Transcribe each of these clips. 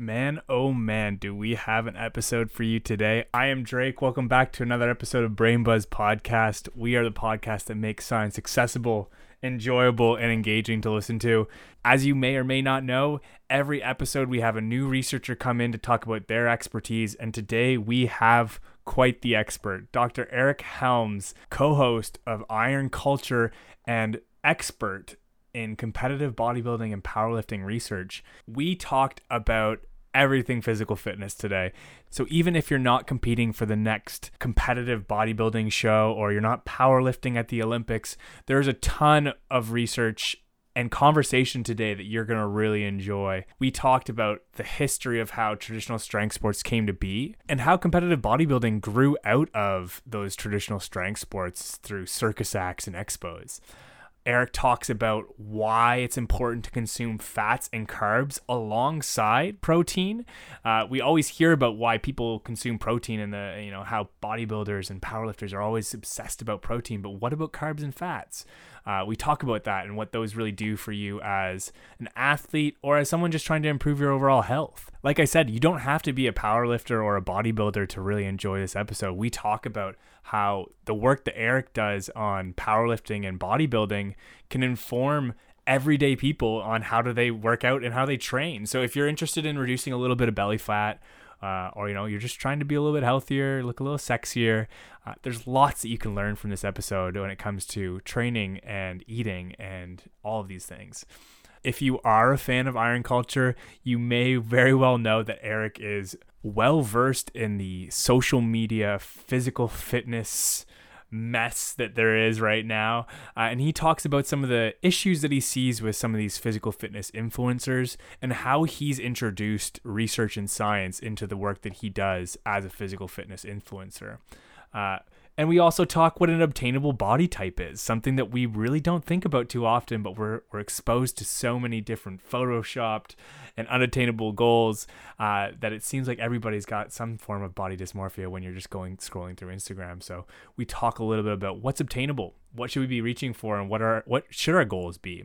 Man, oh man, do we have an episode for you today? I am Drake. Welcome back to another episode of Brain Buzz Podcast. We are the podcast that makes science accessible, enjoyable, and engaging to listen to. As you may or may not know, every episode we have a new researcher come in to talk about their expertise, and today we have quite the expert, Dr. Eric Helms, co host of Iron Culture and expert in competitive bodybuilding and powerlifting research. We talked about everything physical fitness today. So even if you're not competing for the next competitive bodybuilding show or you're not powerlifting at the Olympics, there's a ton of research and conversation today that you're going to really enjoy. We talked about the history of how traditional strength sports came to be and how competitive bodybuilding grew out of those traditional strength sports through circus acts and expos. Eric talks about why it's important to consume fats and carbs alongside protein. Uh, we always hear about why people consume protein and the you know how bodybuilders and powerlifters are always obsessed about protein, but what about carbs and fats? Uh, we talk about that and what those really do for you as an athlete or as someone just trying to improve your overall health. Like I said, you don't have to be a powerlifter or a bodybuilder to really enjoy this episode. We talk about how the work that Eric does on powerlifting and bodybuilding can inform everyday people on how do they work out and how they train. So if you're interested in reducing a little bit of belly fat, uh, or you know you're just trying to be a little bit healthier, look a little sexier, uh, there's lots that you can learn from this episode when it comes to training and eating and all of these things. If you are a fan of iron culture, you may very well know that Eric is well versed in the social media, physical fitness mess that there is right now. Uh, and he talks about some of the issues that he sees with some of these physical fitness influencers and how he's introduced research and science into the work that he does as a physical fitness influencer. Uh, and we also talk what an obtainable body type is, something that we really don't think about too often, but we're, we're exposed to so many different photoshopped and unattainable goals uh, that it seems like everybody's got some form of body dysmorphia when you're just going scrolling through Instagram. So we talk a little bit about what's obtainable, what should we be reaching for, and what are what should our goals be.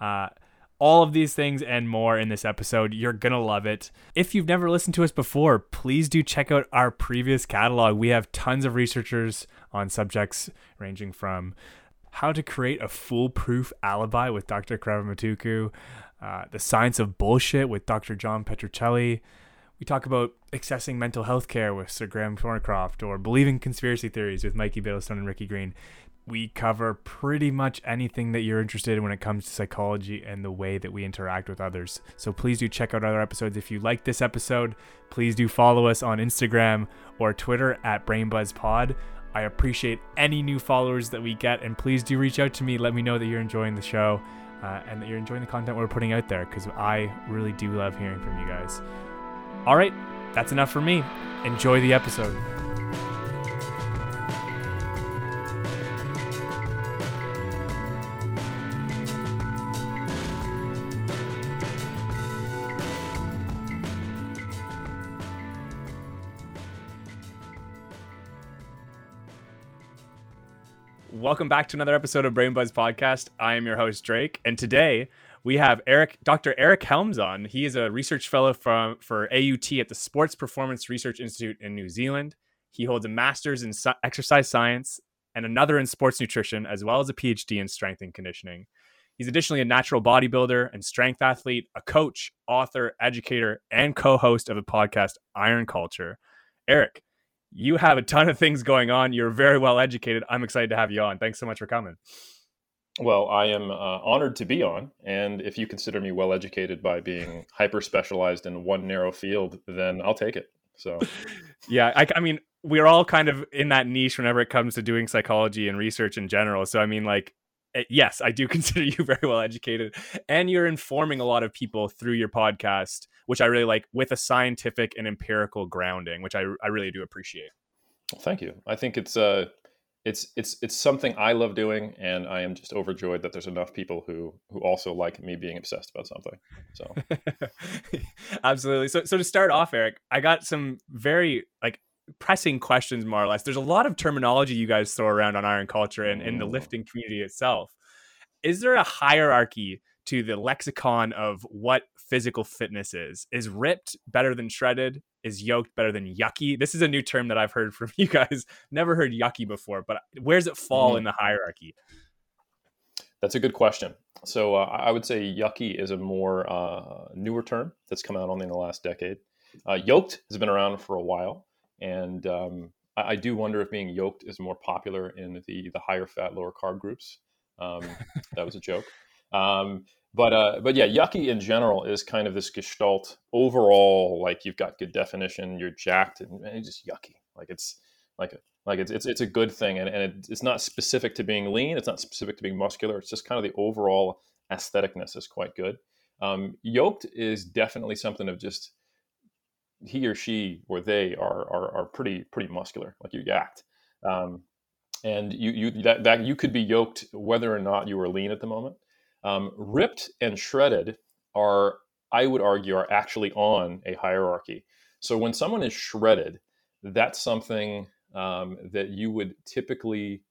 Uh, all of these things and more in this episode. You're going to love it. If you've never listened to us before, please do check out our previous catalog. We have tons of researchers on subjects ranging from how to create a foolproof alibi with Dr. Kravamatuku, uh, the science of bullshit with Dr. John Petrocelli. We talk about accessing mental health care with Sir Graham Thornicroft or believing conspiracy theories with Mikey Biddlestone and Ricky Green we cover pretty much anything that you're interested in when it comes to psychology and the way that we interact with others. So please do check out other episodes. If you like this episode, please do follow us on Instagram or Twitter at BrainBuzzPod. I appreciate any new followers that we get, and please do reach out to me. Let me know that you're enjoying the show uh, and that you're enjoying the content we're putting out there because I really do love hearing from you guys. All right, that's enough for me. Enjoy the episode. Welcome back to another episode of Brain Buzz Podcast. I am your host Drake, and today we have Eric, Dr. Eric Helms on. He is a research fellow from for AUT at the Sports Performance Research Institute in New Zealand. He holds a master's in exercise science and another in sports nutrition, as well as a PhD in strength and conditioning. He's additionally a natural bodybuilder and strength athlete, a coach, author, educator, and co-host of the podcast Iron Culture. Eric, you have a ton of things going on. You're very well educated. I'm excited to have you on. Thanks so much for coming. Well, I am uh, honored to be on. And if you consider me well educated by being hyper specialized in one narrow field, then I'll take it. So, yeah, I, I mean, we're all kind of in that niche whenever it comes to doing psychology and research in general. So, I mean, like, yes, I do consider you very well educated, and you're informing a lot of people through your podcast which I really like with a scientific and empirical grounding, which I, I really do appreciate. thank you. I think it's uh it's it's it's something I love doing, and I am just overjoyed that there's enough people who who also like me being obsessed about something. So, absolutely. So so to start off, Eric, I got some very like pressing questions, more or less. There's a lot of terminology you guys throw around on iron culture and in the mm. lifting community itself. Is there a hierarchy to the lexicon of what physical fitness is. Is ripped better than shredded? Is yoked better than yucky? This is a new term that I've heard from you guys. Never heard yucky before, but where does it fall mm-hmm. in the hierarchy? That's a good question. So uh, I would say yucky is a more uh, newer term that's come out only in the last decade. Uh, yoked has been around for a while, and um, I, I, do wonder if being yoked is more popular in the the higher fat, lower carb groups. Um, that was a joke. Um, but uh, but yeah, yucky in general is kind of this gestalt overall. Like you've got good definition, you're jacked, and, and it's just yucky. Like it's like a, like it's, it's it's a good thing, and, and it, it's not specific to being lean. It's not specific to being muscular. It's just kind of the overall aestheticness is quite good. Um, yoked is definitely something of just he or she or they are are, are pretty pretty muscular, like you're yacked. Um, and you you that, that you could be yoked whether or not you are lean at the moment. Um, ripped and shredded are, I would argue, are actually on a hierarchy. So when someone is shredded, that's something um, that you would typically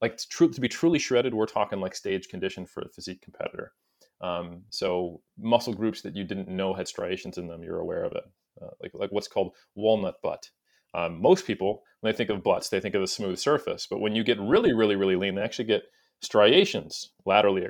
like to, tr- to, be truly shredded. We're talking like stage condition for a physique competitor. Um, so muscle groups that you didn't know had striations in them, you're aware of it, uh, like like what's called walnut butt. Um, most people, when they think of butts, they think of a smooth surface. But when you get really, really, really lean, they actually get striations laterally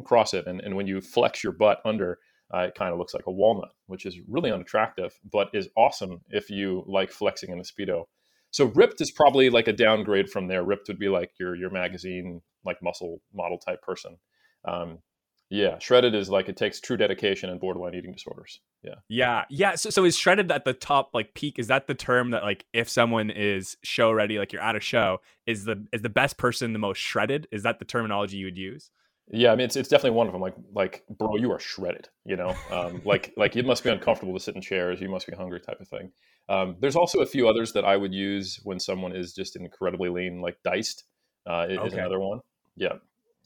across it. And, and when you flex your butt under, uh, it kind of looks like a walnut, which is really unattractive, but is awesome if you like flexing in a speedo. So ripped is probably like a downgrade from there. Ripped would be like your your magazine like muscle model type person. Um, yeah, shredded is like it takes true dedication and borderline eating disorders. Yeah. Yeah. Yeah. So, so is shredded at the top like peak? Is that the term that like if someone is show ready, like you're at a show, is the is the best person the most shredded? Is that the terminology you would use? Yeah, I mean it's it's definitely one of them. Like like bro, you are shredded. You know, um, like like it must be uncomfortable to sit in chairs. You must be hungry, type of thing. Um, there's also a few others that I would use when someone is just incredibly lean, like diced uh, is, okay. another one. Yeah,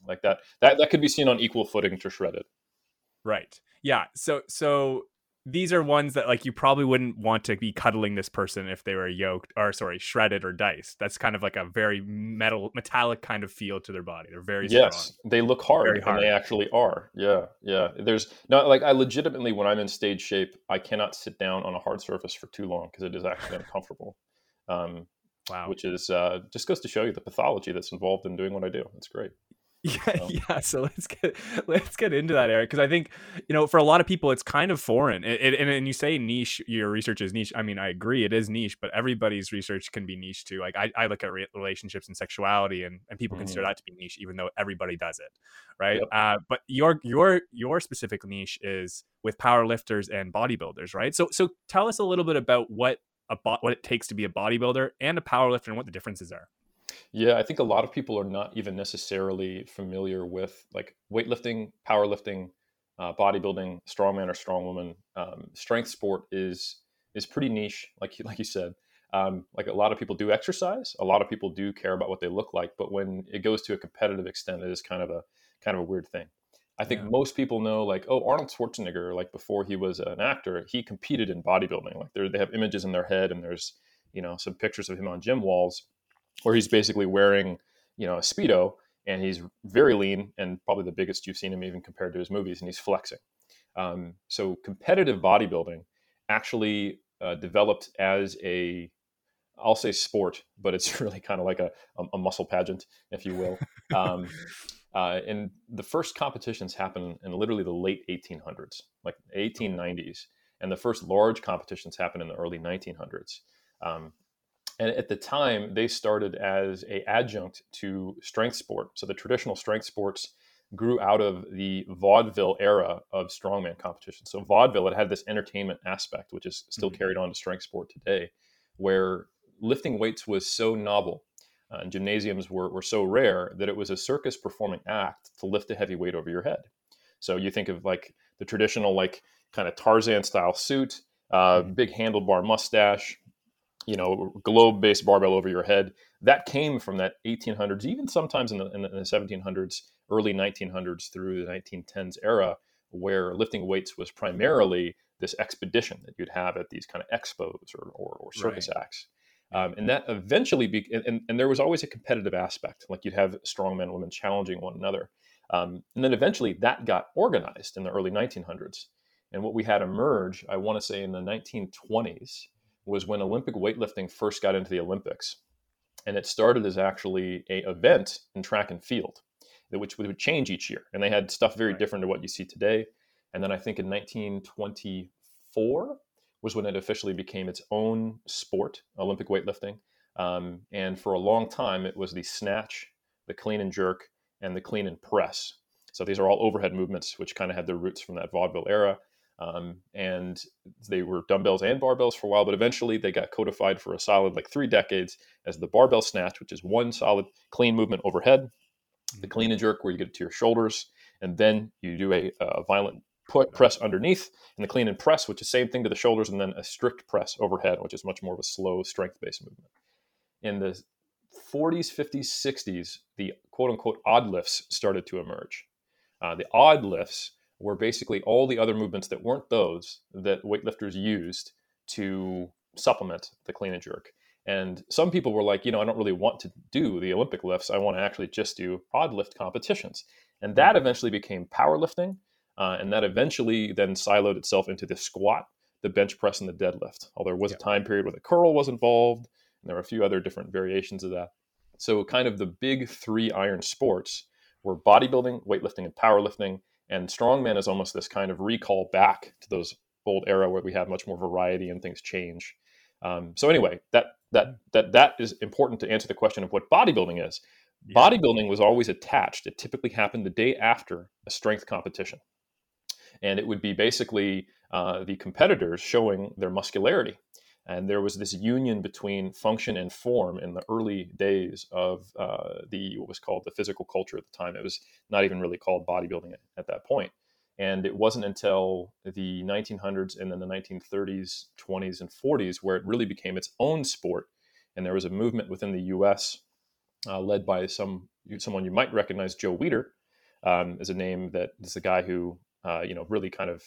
like that that that could be seen on equal footing to shredded. Right. Yeah. So so these are ones that like you probably wouldn't want to be cuddling this person if they were yoked or sorry shredded or diced. That's kind of like a very metal metallic kind of feel to their body. They're very yes. strong. they look hard, hard, and they actually are. Yeah yeah. There's not like i legitimately when i'm in stage shape i cannot sit down on a hard surface for too long because it is actually uncomfortable. Um, wow. which is uh, just goes to show you the pathology that's involved in doing what i do. It's great yeah, so. yeah. So let's get let's get into that, Eric, because I think you know for a lot of people it's kind of foreign. It, it, and, and you say niche, your research is niche. I mean, I agree, it is niche, but everybody's research can be niche too. Like I, I look at re- relationships and sexuality, and and people mm-hmm. consider that to be niche, even though everybody does it, right? Yep. Uh, but your your your specific niche is with powerlifters and bodybuilders, right? So so tell us a little bit about what a bo- what it takes to be a bodybuilder and a powerlifter, and what the differences are. Yeah, I think a lot of people are not even necessarily familiar with like weightlifting, powerlifting, uh, bodybuilding, strongman or strongwoman. Um, strength sport is is pretty niche, like like you said. Um, like a lot of people do exercise, a lot of people do care about what they look like, but when it goes to a competitive extent, it is kind of a kind of a weird thing. I think yeah. most people know, like, oh, Arnold Schwarzenegger, like before he was an actor, he competed in bodybuilding. Like, they have images in their head, and there's, you know, some pictures of him on gym walls where he's basically wearing, you know, a speedo and he's very lean and probably the biggest you've seen him even compared to his movies, and he's flexing. Um, so competitive bodybuilding actually uh, developed as a I'll say sport, but it's really kind of like a, a, muscle pageant, if you will. Um, uh, and the first competitions happen in literally the late 1800s, like 1890s, and the first large competitions happen in the early 1900s. Um, and at the time, they started as a adjunct to strength sport. So the traditional strength sports grew out of the vaudeville era of strongman competition. So vaudeville, it had this entertainment aspect, which is still mm-hmm. carried on to strength sport today, where lifting weights was so novel uh, and gymnasiums were, were so rare that it was a circus performing act to lift a heavy weight over your head. So you think of like the traditional, like kind of Tarzan style suit, uh, mm-hmm. big handlebar mustache, you know globe based barbell over your head that came from that 1800s even sometimes in the, in the, 1700s early 1900s through the 1910s era where lifting weights was primarily this expedition that you'd have at these kind of expos or, or, or circus right. acts um, and that eventually be, and, and, there was always a competitive aspect like you'd have strong men and women challenging one another Um, and then eventually that got organized in the early 1900s. And what we had emerge, I want to say in the 1920s, was when Olympic weightlifting first got into the Olympics. And it started as actually a event in track and field, which would change each year. And they had stuff very different to what you see today. And then I think in 1924 was when it officially became its own sport, Olympic weightlifting. Um, and for a long time, it was the snatch, the clean and jerk, and the clean and press. So these are all overhead movements, which kind of had their roots from that vaudeville era. Um, and they were dumbbells and barbells for a while, but eventually they got codified for a solid like three decades as the barbell snatch, which is one solid clean movement overhead, the clean and jerk where you get it to your shoulders, and then you do a, a violent put press underneath, and the clean and press, which is same thing to the shoulders, and then a strict press overhead, which is much more of a slow strength based movement. In the 40s, 50s, 60s, the quote unquote odd lifts started to emerge. Uh, the odd lifts were basically all the other movements that weren't those that weightlifters used to supplement the clean and jerk. And some people were like, you know, I don't really want to do the Olympic lifts. I want to actually just do odd lift competitions. And that eventually became powerlifting. Uh, and that eventually then siloed itself into the squat, the bench press, and the deadlift. Although there was yeah. a time period where the curl was involved, and there were a few other different variations of that. So, kind of the big three iron sports were bodybuilding, weightlifting, and powerlifting. And strongman is almost this kind of recall back to those old era where we have much more variety and things change. Um, so anyway, that that that that is important to answer the question of what bodybuilding is. Yeah. Bodybuilding was always attached. It typically happened the day after a strength competition, and it would be basically uh, the competitors showing their muscularity. And there was this union between function and form in the early days of uh, the what was called the physical culture at the time. It was not even really called bodybuilding at, at that point. And it wasn't until the 1900s and then the 1930s, 20s, and 40s where it really became its own sport. And there was a movement within the U.S. Uh, led by some someone you might recognize, Joe Weider, um, is a name that is a guy who uh, you know really kind of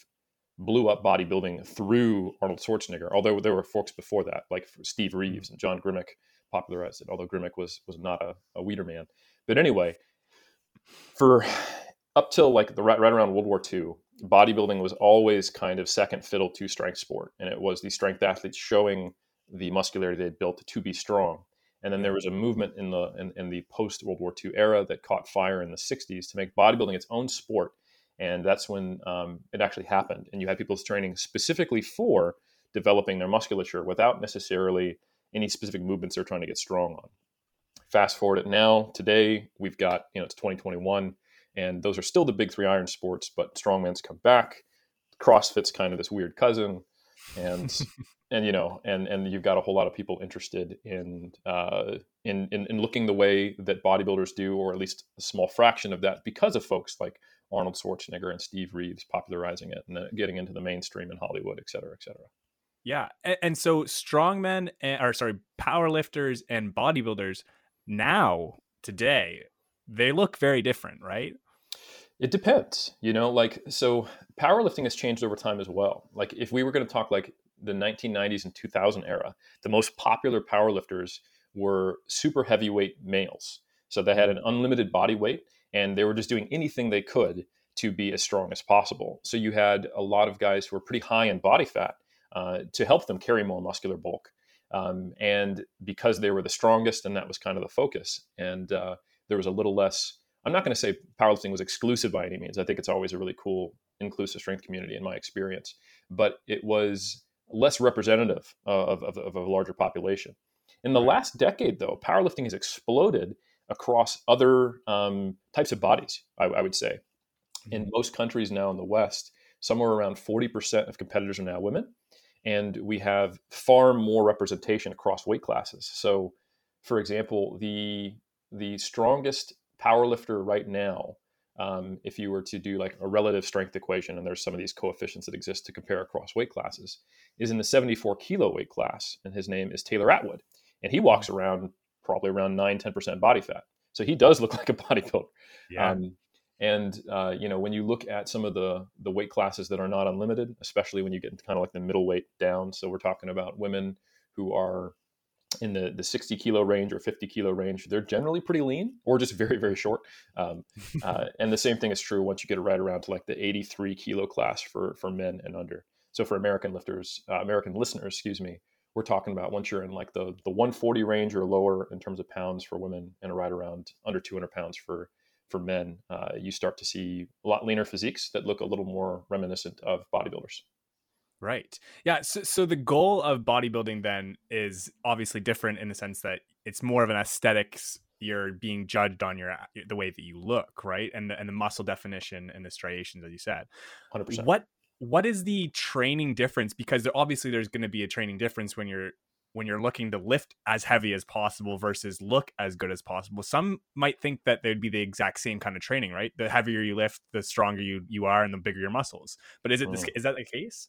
blew up bodybuilding through Arnold Schwarzenegger. Although there were folks before that, like Steve Reeves mm-hmm. and John Grimek, popularized it. Although Grimek was was not a, a Weider man, but anyway, for up till like the right, right around World War II, bodybuilding was always kind of second fiddle to strength sport, and it was the strength athletes showing the muscularity they'd built to be strong. And then there was a movement in the in, in the post World War II era that caught fire in the 60s to make bodybuilding its own sport and that's when um, it actually happened. And you had people's training specifically for developing their musculature without necessarily any specific movements they're trying to get strong on. Fast forward it now, today we've got, you know, it's 2021, and those are still the big three iron sports, but strongman's come back. CrossFit's kind of this weird cousin. And and you know, and and you've got a whole lot of people interested in uh, in, in in looking the way that bodybuilders do, or at least a small fraction of that, because of folks like Arnold Schwarzenegger and Steve Reeves popularizing it and then getting into the mainstream in Hollywood, et cetera, et cetera. Yeah, and, and so strongmen, and, or sorry, powerlifters and bodybuilders now today they look very different, right? It depends, you know. Like so, powerlifting has changed over time as well. Like if we were going to talk like the 1990s and 2000 era, the most popular powerlifters were super heavyweight males. So they had an unlimited body weight and they were just doing anything they could to be as strong as possible. So you had a lot of guys who were pretty high in body fat uh, to help them carry more muscular bulk. Um, and because they were the strongest, and that was kind of the focus. And uh, there was a little less. I'm not going to say powerlifting was exclusive by any means. I think it's always a really cool, inclusive strength community in my experience. But it was less representative of, of, of a larger population. In the last decade, though, powerlifting has exploded across other um, types of bodies, I, I would say. In mm-hmm. most countries now in the West, somewhere around 40% of competitors are now women. And we have far more representation across weight classes. So, for example, the, the strongest powerlifter right now, um, if you were to do like a relative strength equation, and there's some of these coefficients that exist to compare across weight classes, is in the 74 kilo weight class. And his name is Taylor Atwood. And he walks mm-hmm. around probably around 9 10% body fat so he does look like a bodybuilder yeah. Um, and uh, you know when you look at some of the the weight classes that are not unlimited especially when you get into kind of like the middleweight down so we're talking about women who are in the, the 60 kilo range or 50 kilo range, they're generally pretty lean or just very, very short. Um, uh, and the same thing is true once you get right around to like the 83 kilo class for, for men and under. So for American lifters, uh, American listeners, excuse me, we're talking about once you're in like the, the 140 range or lower in terms of pounds for women and right around under 200 pounds for, for men, uh, you start to see a lot leaner physiques that look a little more reminiscent of bodybuilders. Right. Yeah. So, so the goal of bodybuilding then is obviously different in the sense that it's more of an aesthetics. You're being judged on your the way that you look, right, and the and the muscle definition and the striations, as you said. Hundred percent. What what is the training difference? Because there, obviously there's going to be a training difference when you're when you're looking to lift as heavy as possible versus look as good as possible. Some might think that they'd be the exact same kind of training, right? The heavier you lift, the stronger you you are, and the bigger your muscles. But is it this, mm. is that the case?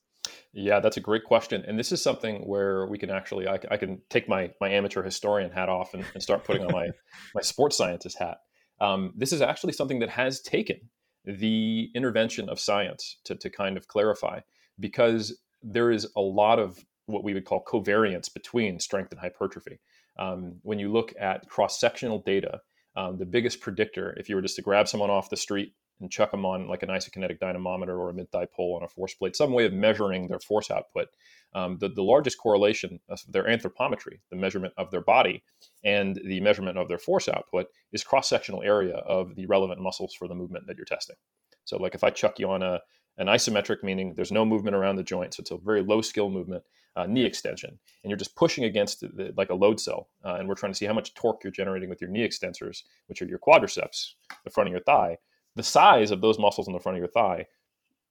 Yeah, that's a great question, and this is something where we can actually I, I can take my my amateur historian hat off and, and start putting on my my sports scientist hat. Um, this is actually something that has taken the intervention of science to to kind of clarify because there is a lot of what we would call covariance between strength and hypertrophy. Um, when you look at cross sectional data, um, the biggest predictor, if you were just to grab someone off the street and chuck them on like an isokinetic dynamometer or a mid thigh pull on a force plate, some way of measuring their force output. Um, the, the largest correlation of their anthropometry, the measurement of their body, and the measurement of their force output is cross sectional area of the relevant muscles for the movement that you're testing. So, like if I chuck you on a an isometric, meaning there's no movement around the joint, so it's a very low skill movement, uh, knee extension, and you're just pushing against the, like a load cell, uh, and we're trying to see how much torque you're generating with your knee extensors, which are your quadriceps, the front of your thigh, the size of those muscles in the front of your thigh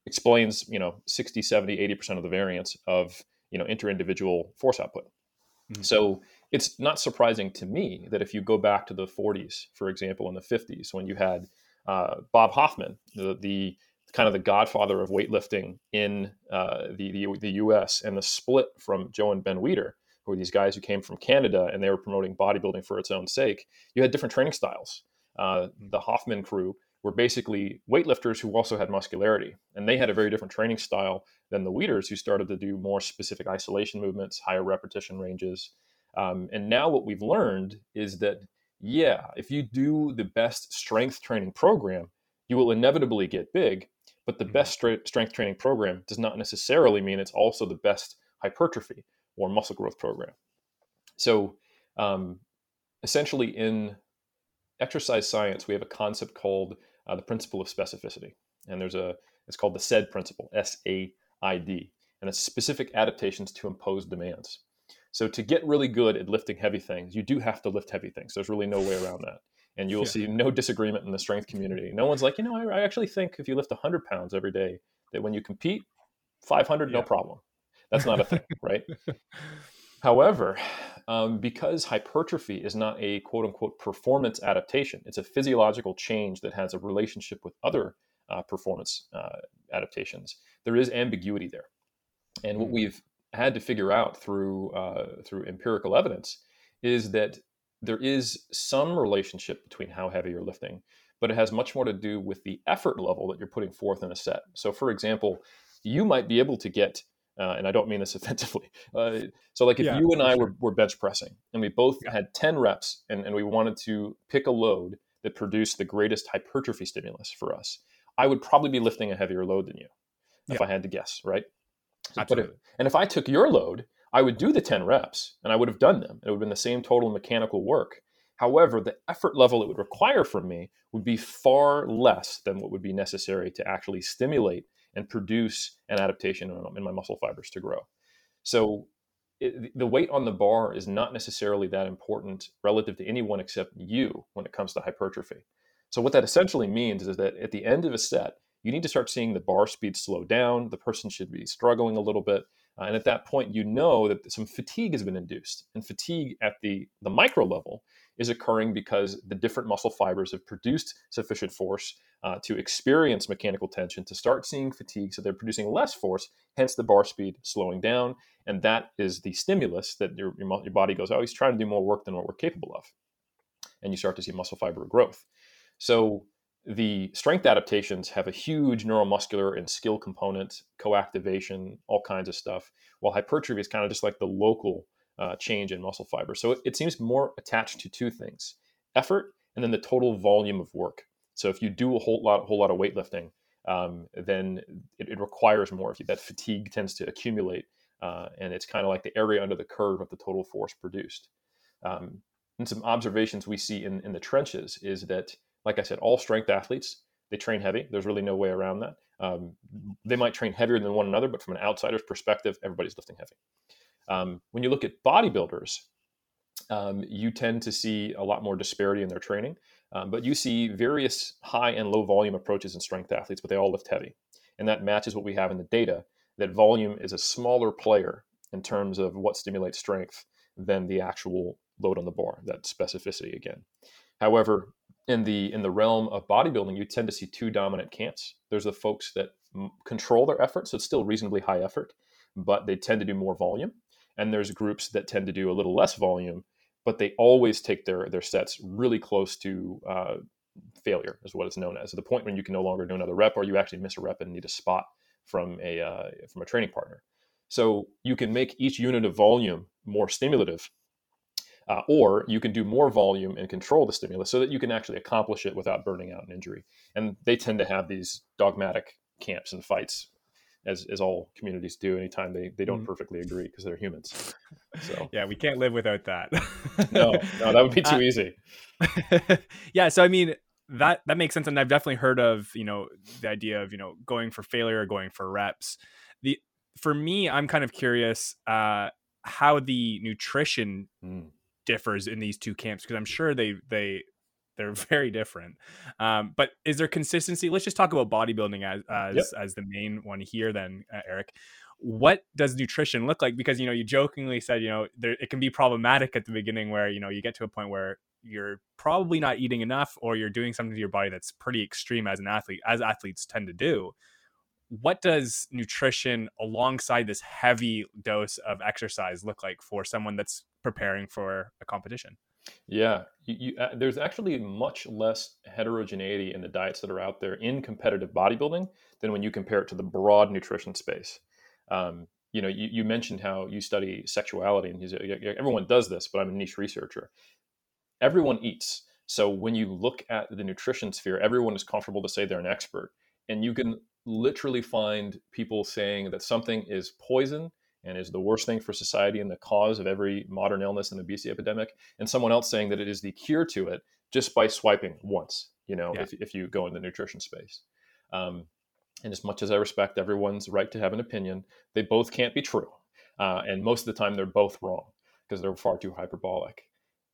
explains you know 60 70 80% of the variance of you know inter-individual force output. Mm-hmm. so it's not surprising to me that if you go back to the 40s for example in the 50s when you had uh, bob hoffman the, the, kind of the godfather of weightlifting in uh, the, the, the us and the split from joe and ben weider who were these guys who came from canada and they were promoting bodybuilding for its own sake you had different training styles. Uh, the hoffman crew were basically weightlifters who also had muscularity. And they had a very different training style than the Weiders, who started to do more specific isolation movements, higher repetition ranges. Um, and now what we've learned is that, yeah, if you do the best strength training program, you will inevitably get big. But the mm-hmm. best strength training program does not necessarily mean it's also the best hypertrophy or muscle growth program. So, um, essentially, in exercise science, we have a concept called uh, the principle of specificity. And there's a, it's called the SAID principle, S A I D, and it's specific adaptations to impose demands. So to get really good at lifting heavy things, you do have to lift heavy things. There's really no way around that. And you will yeah. see no disagreement in the strength community. No one's like, you know, I, I, actually think if you lift 100 pounds every day, that when you compete, 500, yeah. no problem. That's not a thing, right? However, um, because hypertrophy is not a quote unquote performance adaptation, it's a physiological change that has a relationship with other uh, performance uh, adaptations. There is ambiguity there. And what hmm. we've had to figure out through, uh, through empirical evidence is that there is some relationship between how heavy you're lifting, but it has much more to do with the effort level that you're putting forth in a set. So, for example, you might be able to get uh, and I don't mean this offensively. Uh, so, like if yeah, you and I sure. were, were, bench pressing and we both yeah. had 10 reps and, and we wanted to pick a load that produced the greatest hypertrophy stimulus for us, I would probably be lifting a heavier load than you if yeah. I had to guess, right? Absolutely. If, and if I took your load, I would do the 10 reps and I would have done them. It would have been the same total mechanical work. However, the effort level it would require from me would be far less than what would be necessary to actually stimulate and produce an adaptation in my muscle fibers to grow. So it, the weight on the bar is not necessarily that important relative to anyone except you when it comes to hypertrophy. So what that essentially means is that at the end of a set, you need to start seeing the bar speed slow down. The person should be struggling a little bit. Uh, and at that point, you know that some fatigue has been induced. And fatigue at the, the micro level is occurring because the different muscle fibers have produced sufficient force uh, to experience mechanical tension to start seeing fatigue. So they're producing less force, hence the bar speed slowing down. And that is the stimulus that your, your, your body goes, oh, he's trying to do more work than what we're capable of. And you start to see muscle fiber growth. So the strength adaptations have a huge neuromuscular and skill component, co-activation, all kinds of stuff. While hypertrophy is kind of just like the local uh, change in muscle fiber. So it, it seems more attached to two things: effort and then the total volume of work. So if you do a whole lot, whole lot of weightlifting, um, then it, it, requires more of you. That fatigue tends to accumulate, uh, and it's kind of like the area under the curve of the total force produced. Um, and some observations we see in, in the trenches is that, like I said, all strength athletes they train heavy. There's really no way around that. Um, they might train heavier than one another, but from an outsider's perspective, everybody's lifting heavy. Um, when you look at bodybuilders, um, you tend to see a lot more disparity in their training. Um, but you see various high and low volume approaches in strength athletes, but they all lift heavy. And that matches what we have in the data that volume is a smaller player in terms of what stimulates strength than the actual load on the bar, that specificity again. However, in the in the realm of bodybuilding, you tend to see two dominant camps. There's the folks that m- control their effort, so it's still reasonably high effort, but they tend to do more volume. And there's groups that tend to do a little less volume, but they always take their their sets really close to uh, failure, is what it's known as, the point when you can no longer do another rep, or you actually miss a rep and need a spot from a uh, from a training partner. So you can make each unit of volume more stimulative, uh, or you can do more volume and control the stimulus so that you can actually accomplish it without burning out and injury. And they tend to have these dogmatic camps and fights as, as all communities do anytime they, they don't mm. perfectly agree because they're humans. So yeah, we can't live without that. no, no, that would be too uh, easy. yeah. So, I mean, that, that makes sense. And I've definitely heard of, you know, the idea of, you know, going for failure or going for reps. The, for me, I'm kind of curious, uh, how the nutrition mm. Differs in these two camps because I'm sure they they they're very different. Um, but is there consistency? Let's just talk about bodybuilding as as, yep. as the main one here, then, uh, Eric. What does nutrition look like? Because you know, you jokingly said, you know, there, it can be problematic at the beginning where you know you get to a point where you're probably not eating enough, or you're doing something to your body that's pretty extreme as an athlete, as athletes tend to do. What does nutrition alongside this heavy dose of exercise look like for someone that's preparing for a competition? Yeah, you, you, uh, there's actually much less heterogeneity in the diets that are out there in competitive bodybuilding than when you compare it to the broad nutrition space. Um, you know, you, you, mentioned how you study sexuality, and everyone does this, but I'm a niche researcher. Everyone eats. So when you look at the nutrition sphere, everyone is comfortable to say they're an expert. And you can literally find people saying that something is poison and is the worst thing for society and the cause of every modern illness and obesity epidemic, and someone else saying that it is the cure to it just by swiping once, you know, yeah. if, if you go in the nutrition space. Um, and as much as I respect everyone's right to have an opinion, they both can't be true. Uh, and most of the time, they're both wrong because they're far too hyperbolic.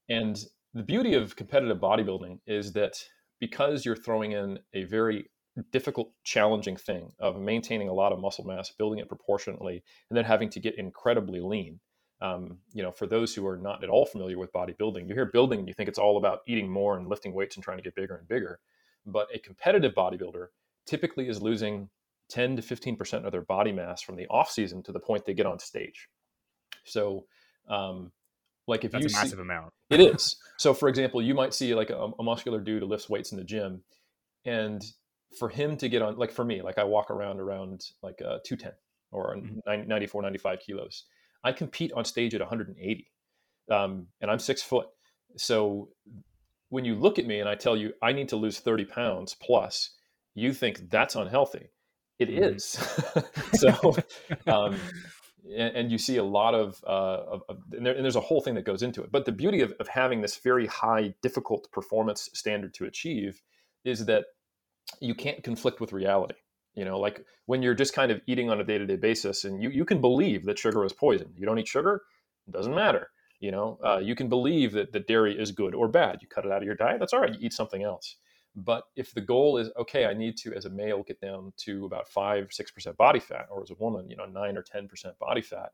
And the beauty of competitive bodybuilding is that because you're throwing in a very difficult, challenging thing of maintaining a lot of muscle mass, building it proportionately, and then having to get incredibly lean. Um, you know, for those who are not at all familiar with bodybuilding, you hear building and you think it's all about eating more and lifting weights and trying to get bigger and bigger. But a competitive bodybuilder typically is losing 10 to 15% of their body mass from the off season to the point they get on stage. So, um, like if That's you a massive amount, it is. So, for example, you might see like a, a muscular dude who lifts weights in the gym, and for him to get on, like for me, like I walk around around like uh, 210 or mm-hmm. 94, 95 kilos. I compete on stage at 180, um, and I'm six foot. So when you look at me and I tell you I need to lose 30 pounds plus, you think that's unhealthy. It mm-hmm. is. so, um, and, and, you see a lot of, uh, of, of and, there, and, there's a whole thing that goes into it. But the beauty of, of having this very high, difficult performance standard to achieve is that you can't conflict with reality you know like when you're just kind of eating on a day-to-day basis and you, you can believe that sugar is poison. You don't eat sugar it doesn't matter you know uh, you can believe that, that dairy is good or bad. You cut it out of your diet that's all right you eat something else. But if the goal is okay i need to as a male get down to about 5 6% body fat or as a woman you know 9 or 10% body fat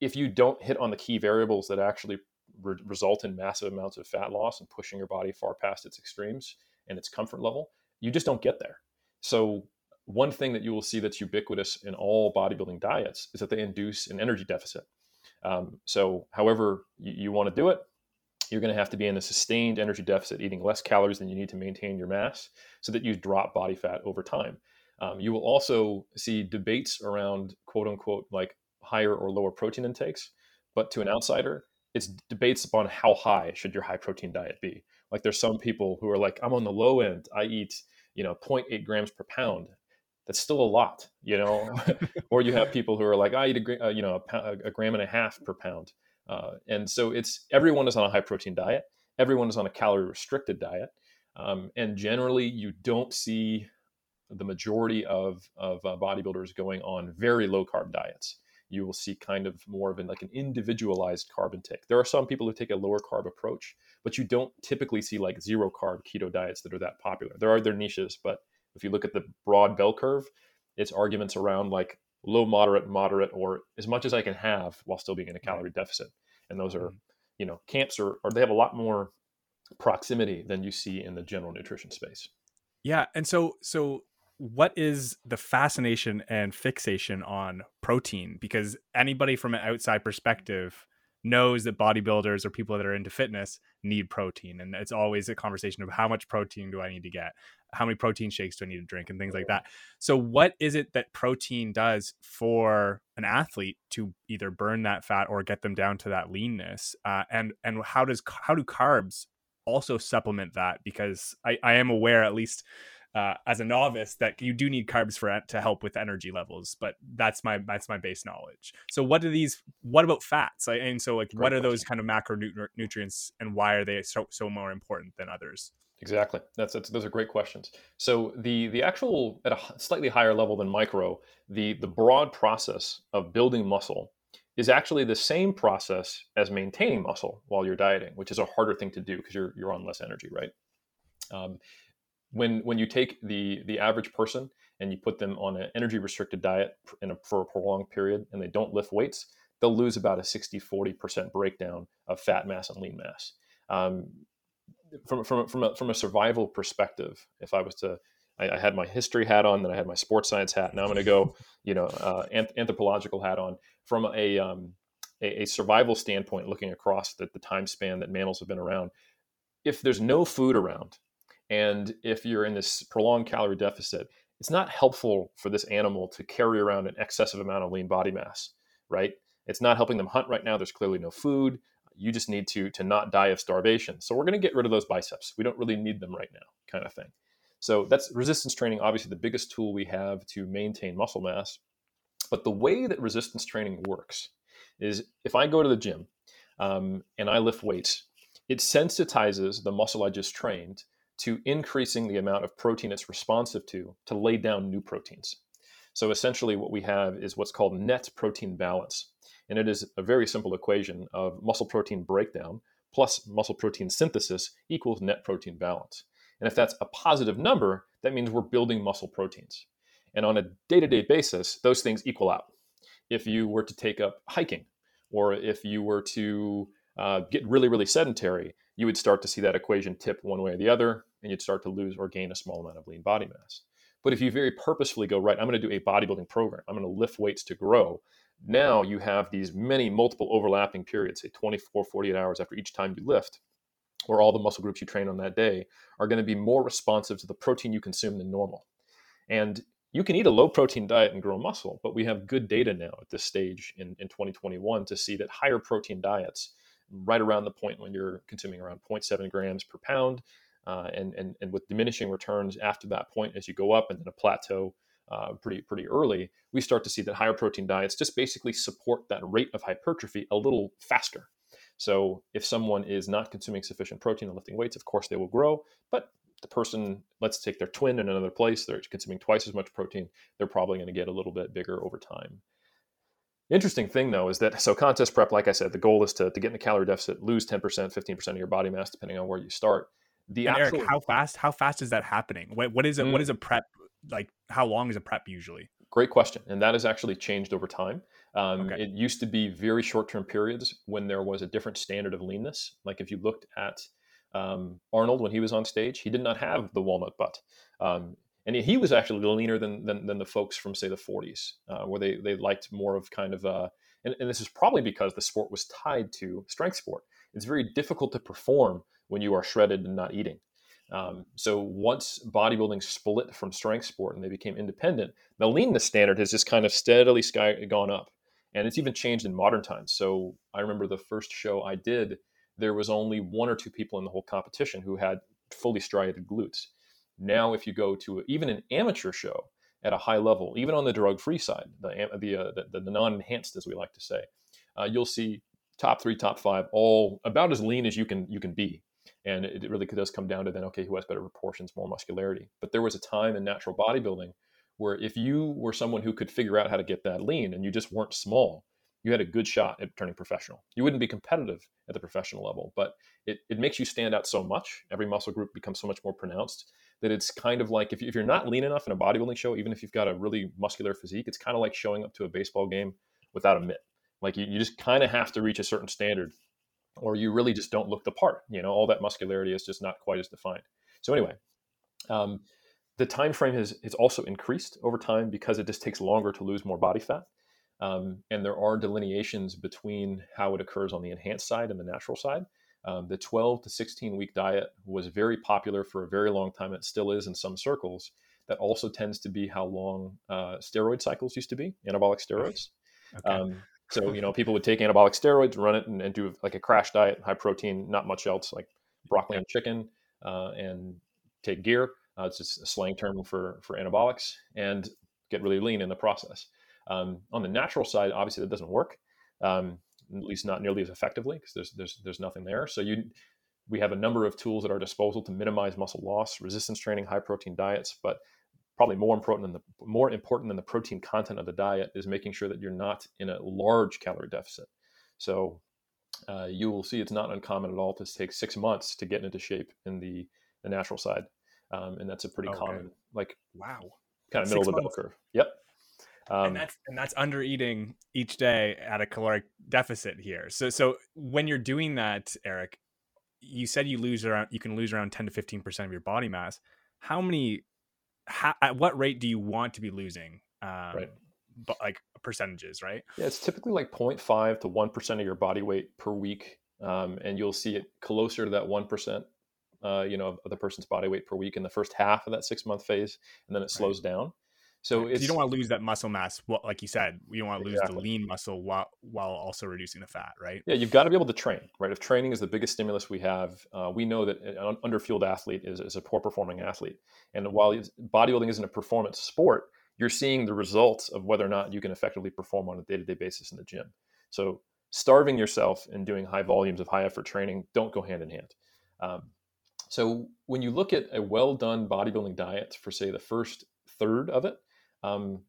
if you don't hit on the key variables that actually re- result in massive amounts of fat loss and pushing your body far past its extremes and its comfort level you just don't get there. So one thing that you will see that's ubiquitous in all bodybuilding diets is that they induce an energy deficit. Um, so, however you, you want to do it, you're going to have to be in a sustained energy deficit, eating less calories than you need to maintain your mass, so that you drop body fat over time. Um, you will also see debates around quote unquote like higher or lower protein intakes. but to an outsider, it's debates upon how high should your high protein diet be. Like there's some people who are like, I'm on the low end. I eat, you know, 0.8 grams per pound. That's still a lot, you know. or you have people who are like, I eat a, uh, you know, a, a, gram and a half per pound. Uh, and so it's everyone is on a high protein diet. Everyone is on a calorie restricted diet. Um, and generally, you don't see the majority of, of uh, bodybuilders going on very low carb diets you will see kind of more of an like an individualized carb intake. There are some people who take a lower carb approach, but you don't typically see like zero carb keto diets that are that popular. There are their niches, but if you look at the broad bell curve, it's arguments around like low, moderate, moderate, or as much as I can have while still being in a calorie deficit. And those are, mm-hmm. you know, camps are, or they have a lot more proximity than you see in the general nutrition space. Yeah, and so so what is the fascination and fixation on protein? Because anybody from an outside perspective knows that bodybuilders or people that are into fitness need protein. And it's always a conversation of how much protein do I need to get? How many protein shakes do I need to drink and things like that. So what is it that protein does for an athlete to either burn that fat or get them down to that leanness? Uh, and and how does how do carbs also supplement that? Because I, I am aware at least uh, as a novice that you do need carbs for to help with energy levels but that's my that's my base knowledge so what are these what about fats and so like Great what are those kind of macronutrients and why are they so, so more important than others Exactly. That's, that's, those are great questions. So the the actual at a slightly higher level than micro, the the broad process of building muscle is actually the same process as maintaining muscle while you're dieting, which is a harder thing to do because you're you're on less energy, right? Um, when when you take the the average person and you put them on an energy restricted diet in a, for a prolonged period and they don't lift weights they'll lose about a 60 40% breakdown of fat mass and lean mass. Um, from, from, from, a, from a survival perspective if i was to I, I, had my history hat on then i had my sports science hat now i'm going to go you know uh, anthropological hat on. From a, um, a, a, survival standpoint looking across the, the time span that mammals have been around if there's no food around and if you're in this prolonged calorie deficit, it's not helpful for this animal to carry around an excessive amount of lean body mass, right? It's not helping them hunt right now. There's clearly no food. You just need to to not die of starvation. So we're going to get rid of those biceps. We don't really need them right now, kind of thing. So that's resistance training, obviously the biggest tool we have to maintain muscle mass. But the way that resistance training works is if I go to the gym um, and I lift weights, it sensitizes the muscle I just trained to increasing the amount of protein it's responsive to to lay down new proteins. So essentially, what we have is what's called net protein balance. And it is a very simple equation of muscle protein breakdown plus muscle protein synthesis equals net protein balance. And if that's a positive number, that means we're building muscle proteins. And on a day to day basis, those things equal out. If you were to take up hiking, or if you were to uh, get really, really sedentary, you would start to see that equation tip one way or the other and you'd start to lose or gain a small amount of lean body mass. But if you very purposefully go, right, I'm going to do a bodybuilding program, I'm going to lift weights to grow, now you have these many multiple overlapping periods, say 24, 48 hours after each time you lift, where all the muscle groups you train on that day are going to be more responsive to the protein you consume than normal. And you can eat a low protein diet and grow muscle, but we have good data now at this stage in, in 2021 to see that higher protein diets, right around the point when you're consuming around 0.7 grams per pound, uh, and, and, and with diminishing returns after that point as you go up and then a plateau uh, pretty pretty early, we start to see that higher protein diets just basically support that rate of hypertrophy a little faster. So if someone is not consuming sufficient protein and lifting weights, of course they will grow. But the person, let's take their twin in another place, they're consuming twice as much protein, they're probably going to get a little bit bigger over time. Interesting thing though is that so contest prep, like I said, the goal is to, to get in the calorie deficit, lose 10%, 15% of your body mass, depending on where you start the and. Eric, how fast how fast is that happening? What what is it? Mm. What is a prep like? How long is a prep usually? Great question, and that has actually changed over time. Um, okay. It used to be very short term periods when there was a different standard of leanness. Like if you looked at um, Arnold when he was on stage, he did not have the walnut butt. Um, and he was actually leaner than, than, than the folks from say the 40s, uh, where they, they liked more of kind of, uh, and, and this is probably because the sport was tied to strength sport. It's very difficult to perform when you are shredded and not eating. Um, so once bodybuilding split from strength sport and they became independent, the leanness standard has just kind of steadily sky, gone up. and it's even changed in modern times. So I remember the first show I did, there was only one or two people in the whole competition who had fully striated glutes. Now, if you go to even an amateur show at a high level, even on the drug-free side, the the, uh, the, the non-enhanced, as we like to say, uh, you'll see top three, top five, all about as lean as you can you can be. And it really does come down to then, okay, who has better proportions, more muscularity. But there was a time in natural bodybuilding where if you were someone who could figure out how to get that lean and you just weren't small, you had a good shot at turning professional. You wouldn't be competitive at the professional level, but it, it makes you stand out so much. Every muscle group becomes so much more pronounced that it's kind of like if, if you're not lean enough in a bodybuilding show, even if you've got a really muscular physique, it's kind of like showing up to a baseball game without a mitt. Like you, you just kind of have to reach a certain standard or you really just don't look the part. You know, all that muscularity is just not quite as defined. So anyway, um, the time frame has, has also increased over time because it just takes longer to lose more body fat. Um, and there are delineations between how it occurs on the enhanced side and the natural side. Um, the 12 to 16 week diet was very popular for a very long time. It still is in some circles. That also tends to be how long uh, steroid cycles used to be, anabolic steroids. Okay. Um, so, you know, people would take anabolic steroids, run it, and, and, do like a crash diet, high protein, not much else, like broccoli and chicken, uh, and take gear. Uh, it's just a slang term for for anabolics, and get really lean in the process. Um, on the natural side, obviously that doesn't work, um, at least not nearly as effectively because there's there's there's nothing there. So you we have a number of tools at our disposal to minimize muscle loss, resistance training, high protein diets, but probably more important than the more important than the protein content of the diet is making sure that you're not in a large calorie deficit. So uh, you will see it's not uncommon at all to take six months to get into shape in the, the natural side, um, and that's a pretty okay. common like wow kind of middle six of the months. bell curve. Yep. Um, and that's and that's under eating each day at a caloric deficit here. So so when you're doing that, Eric, you said you lose around you can lose around 10 to 15 percent of your body mass. How many how, at what rate do you want to be losing? Um, right. But like percentages, right? Yeah, it's typically like 0.5 to 1% of your body weight per week. Um, and you'll see it closer to that 1%, uh, you know, of the person's body weight per week in the first half of that six month phase. And then it slows right. down. So you don't want to lose that muscle mass. Well, like you said, you don't want to lose exactly. the lean muscle while while also reducing the fat, right? Yeah, you've got to be able to train, right? If training is the biggest stimulus we have, uh, we know that an underfueled athlete is, is a poor performing athlete. And while bodybuilding isn't a performance sport, you're seeing the results of whether or not you can effectively perform on a day to day basis in the gym. So starving yourself and doing high volumes of high effort training don't go hand in hand. Um, so when you look at a well done bodybuilding diet for say the first third of it um,